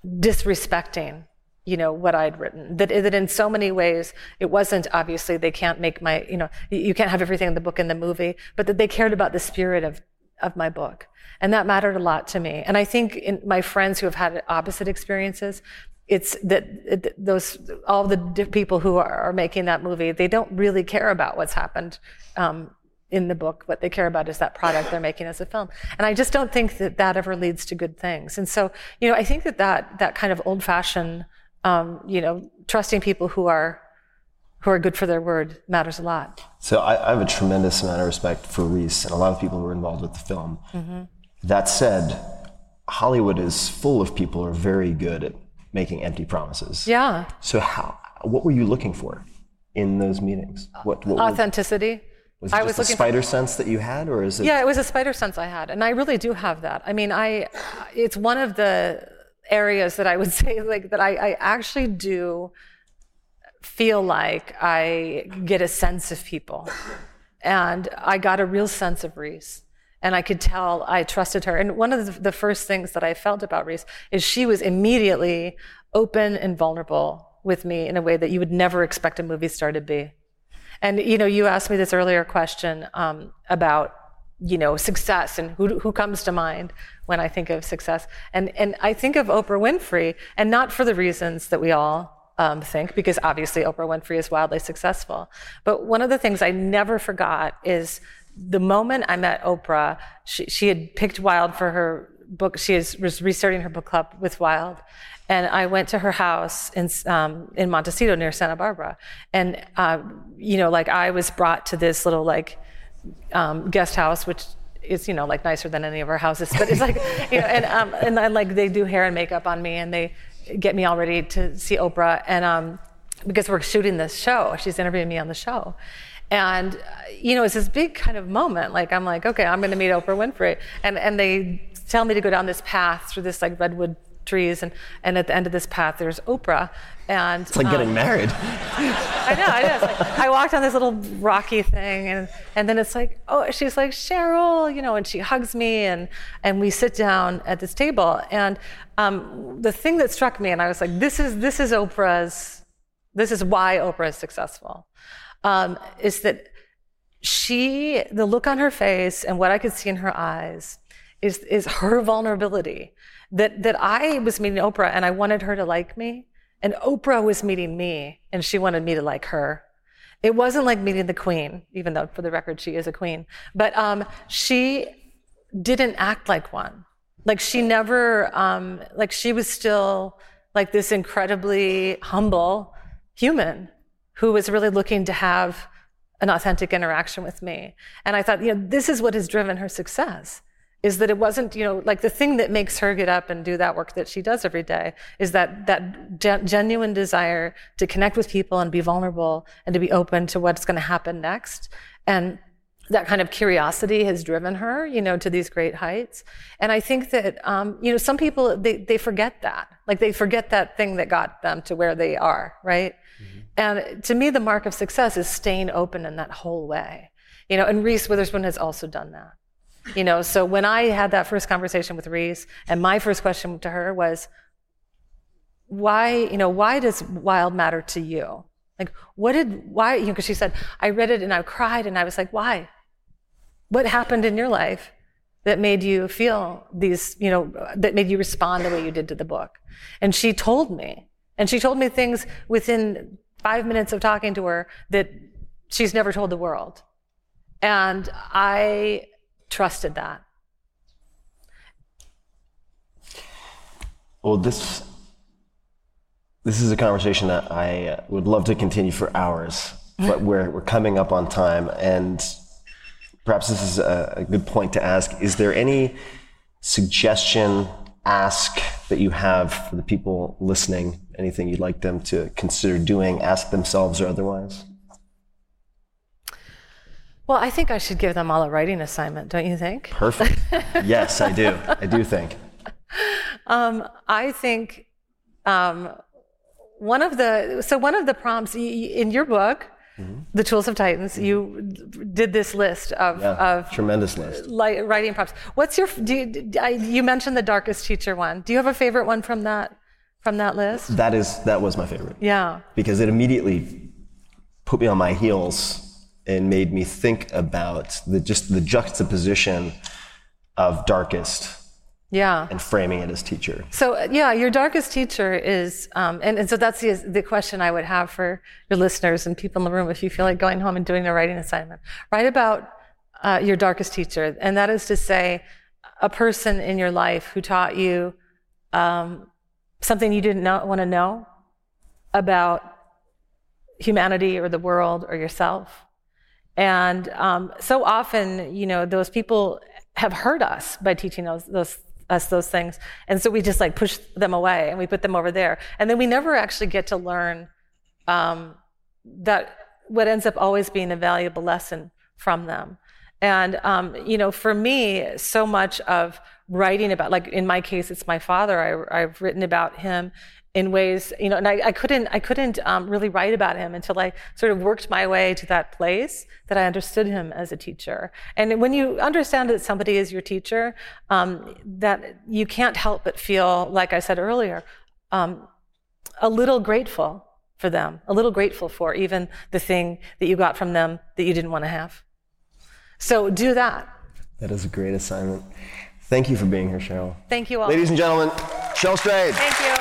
disrespecting you know what i'd written. That, that in so many ways it wasn't obviously they can't make my you know you can't have everything in the book in the movie but that they cared about the spirit of of my book. And that mattered a lot to me. And i think in my friends who have had opposite experiences it's that it, those all the people who are, are, making that movie they don't really care about what's happened um, in the book. What they care about is that product they're making as a film. And I just don't think that that ever leads to good things. And so, you know, I think that that, that kind of old fashioned, um, you know, trusting people who are, who are good for their word matters a lot. So I, I, have a tremendous amount of respect for Reese and a lot of people who were involved with the film. Mm-hmm. That said, Hollywood is full of people who are very good at making empty promises. Yeah. So how, what were you looking for in those meetings? What, what authenticity? Was it I was a spider for, sense that you had, or is it? Yeah, it was a spider sense I had, and I really do have that. I mean, I, it's one of the areas that I would say like that I, I actually do feel like I get a sense of people, and I got a real sense of Reese. And I could tell I trusted her. And one of the first things that I felt about Reese is she was immediately open and vulnerable with me in a way that you would never expect a movie star to be. And you know, you asked me this earlier question um, about you know success and who who comes to mind when I think of success. And and I think of Oprah Winfrey, and not for the reasons that we all um, think, because obviously Oprah Winfrey is wildly successful. But one of the things I never forgot is the moment I met Oprah. She, she had picked Wild for her book. She is, was restarting her book club with Wild, and I went to her house in um, in Montecito near Santa Barbara, and uh, you know, like I was brought to this little like um, guest house, which is you know like nicer than any of our houses, but it's like you know, and um, and then like they do hair and makeup on me, and they get me all ready to see Oprah, and um, because we're shooting this show, she's interviewing me on the show. And you know, it's this big kind of moment. Like I'm like, okay, I'm going to meet Oprah Winfrey, and and they tell me to go down this path through this like redwood trees, and, and at the end of this path, there's Oprah. And it's like um, getting married. I know, I know. Like, I walked on this little rocky thing, and, and then it's like, oh, she's like Cheryl, you know, and she hugs me, and and we sit down at this table. And um, the thing that struck me, and I was like, this is this is Oprah's, this is why Oprah is successful, um, is that she, the look on her face, and what I could see in her eyes, is is her vulnerability that, that I was meeting Oprah and I wanted her to like me, and Oprah was meeting me and she wanted me to like her. It wasn't like meeting the queen, even though for the record she is a queen, but um, she didn't act like one. Like she never, um, like she was still like this incredibly humble human who was really looking to have an authentic interaction with me. And I thought, you know, this is what has driven her success is that it wasn't, you know, like the thing that makes her get up and do that work that she does every day is that that gen- genuine desire to connect with people and be vulnerable and to be open to what's going to happen next. And that kind of curiosity has driven her, you know, to these great heights. And I think that, um, you know, some people they they forget that, like they forget that thing that got them to where they are, right? Mm-hmm. And to me, the mark of success is staying open in that whole way, you know. And Reese Witherspoon has also done that. You know, so when I had that first conversation with Reese, and my first question to her was, why, you know, why does wild matter to you? Like, what did, why, you know, because she said, I read it and I cried and I was like, why? What happened in your life that made you feel these, you know, that made you respond the way you did to the book? And she told me, and she told me things within five minutes of talking to her that she's never told the world. And I trusted that. Well, this this is a conversation that I uh, would love to continue for hours, but we're we're coming up on time, and perhaps this is a, a good point to ask: Is there any suggestion, ask that you have for the people listening? Anything you'd like them to consider doing, ask themselves, or otherwise? Well, I think I should give them all a writing assignment, don't you think? Perfect. yes, I do. I do think. Um, I think um, one of the so one of the prompts in your book, mm-hmm. "The Tools of Titans," mm-hmm. you did this list of, yeah, of tremendous list li- writing prompts. What's your? Do you, I, you mentioned the darkest teacher one. Do you have a favorite one from that from that list? That is that was my favorite. Yeah, because it immediately put me on my heels and made me think about the just the juxtaposition of darkest yeah. and framing it as teacher. So yeah your darkest teacher is um, and, and so that's the, the question i would have for your listeners and people in the room if you feel like going home and doing a writing assignment. Write about uh, your darkest teacher and that is to say a person in your life who taught you um, something you didn't want to know about humanity or the world or yourself and um, so often, you know, those people have hurt us by teaching those, those us those things. And so we just like push them away and we put them over there. And then we never actually get to learn um, that what ends up always being a valuable lesson from them. And, um, you know, for me, so much of writing about, like in my case, it's my father. I, I've written about him in ways, you know, and I, I couldn't, I couldn't um, really write about him until I sort of worked my way to that place that I understood him as a teacher. And when you understand that somebody is your teacher, um, that you can't help but feel, like I said earlier, um, a little grateful for them, a little grateful for even the thing that you got from them that you didn't want to have. So do that. That is a great assignment. Thank you for being here, Cheryl. Thank you all. Ladies and gentlemen, Cheryl Strayed. Thank you.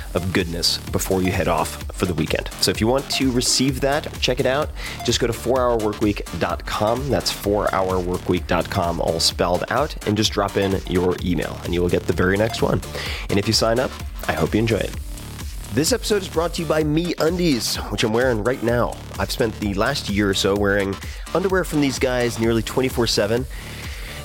of goodness before you head off for the weekend. So if you want to receive that, check it out. Just go to 4hourworkweek.com. That's 4hourworkweek.com, all spelled out, and just drop in your email, and you will get the very next one. And if you sign up, I hope you enjoy it. This episode is brought to you by MeUndies, which I'm wearing right now. I've spent the last year or so wearing underwear from these guys nearly 24 7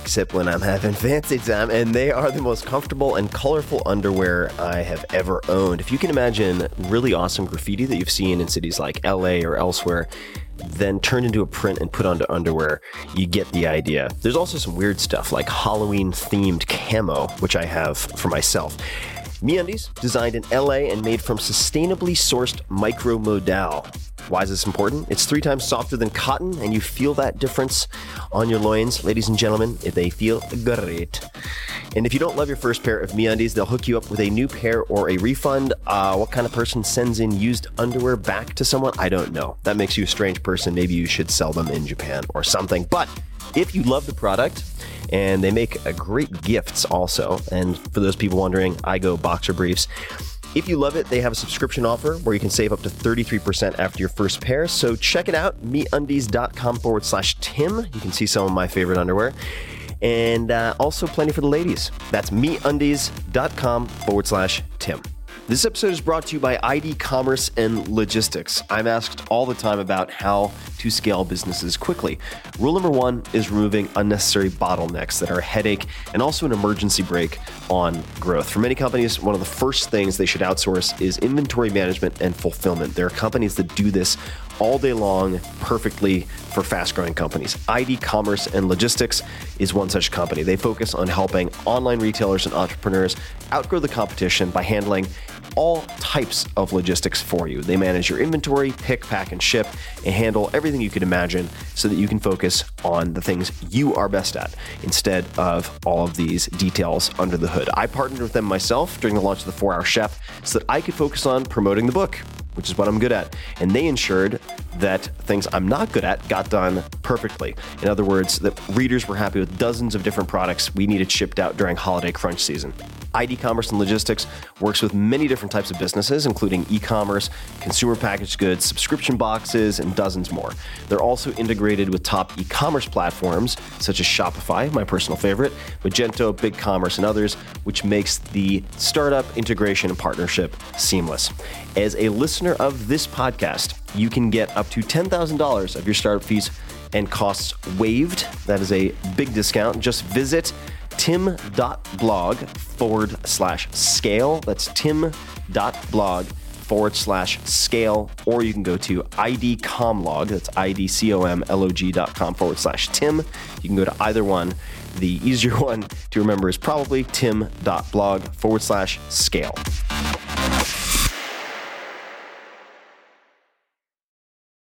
except when I'm having fancy time, and they are the most comfortable and colorful underwear I have ever owned. If you can imagine really awesome graffiti that you've seen in cities like LA or elsewhere, then turned into a print and put onto underwear, you get the idea. There's also some weird stuff like Halloween themed camo, which I have for myself. MeUndies, designed in LA and made from sustainably sourced micro modal. Why is this important? It's three times softer than cotton, and you feel that difference on your loins, ladies and gentlemen. If they feel great. And if you don't love your first pair of MeUndies, they'll hook you up with a new pair or a refund. Uh, what kind of person sends in used underwear back to someone? I don't know. That makes you a strange person. Maybe you should sell them in Japan or something. But if you love the product, and they make great gifts also. And for those people wondering, I go boxer briefs. If you love it, they have a subscription offer where you can save up to 33% after your first pair. So check it out, meundies.com forward slash Tim. You can see some of my favorite underwear. And uh, also plenty for the ladies. That's meundies.com forward slash Tim. This episode is brought to you by ID Commerce and Logistics. I'm asked all the time about how to scale businesses quickly. Rule number one is removing unnecessary bottlenecks that are a headache and also an emergency brake on growth. For many companies, one of the first things they should outsource is inventory management and fulfillment. There are companies that do this all day long perfectly for fast growing companies. ID Commerce and Logistics is one such company. They focus on helping online retailers and entrepreneurs outgrow the competition by handling all types of logistics for you. They manage your inventory, pick, pack, and ship, and handle everything you could imagine so that you can focus on the things you are best at instead of all of these details under the hood. I partnered with them myself during the launch of the 4 Hour Chef so that I could focus on promoting the book which is what I'm good at. And they ensured that things I'm not good at got done perfectly. In other words, that readers were happy with dozens of different products we needed shipped out during holiday crunch season. ID Commerce and Logistics works with many different types of businesses, including e commerce, consumer packaged goods, subscription boxes, and dozens more. They're also integrated with top e commerce platforms such as Shopify, my personal favorite, Magento, BigCommerce, and others, which makes the startup integration and partnership seamless. As a listener of this podcast, you can get up to $10,000 of your startup fees and costs waived. That is a big discount. Just visit tim.blog forward slash scale. That's tim.blog forward slash scale, or you can go to idcomlog, that's idcomlog dot com forward slash tim. You can go to either one. The easier one to remember is probably tim.blog forward slash scale.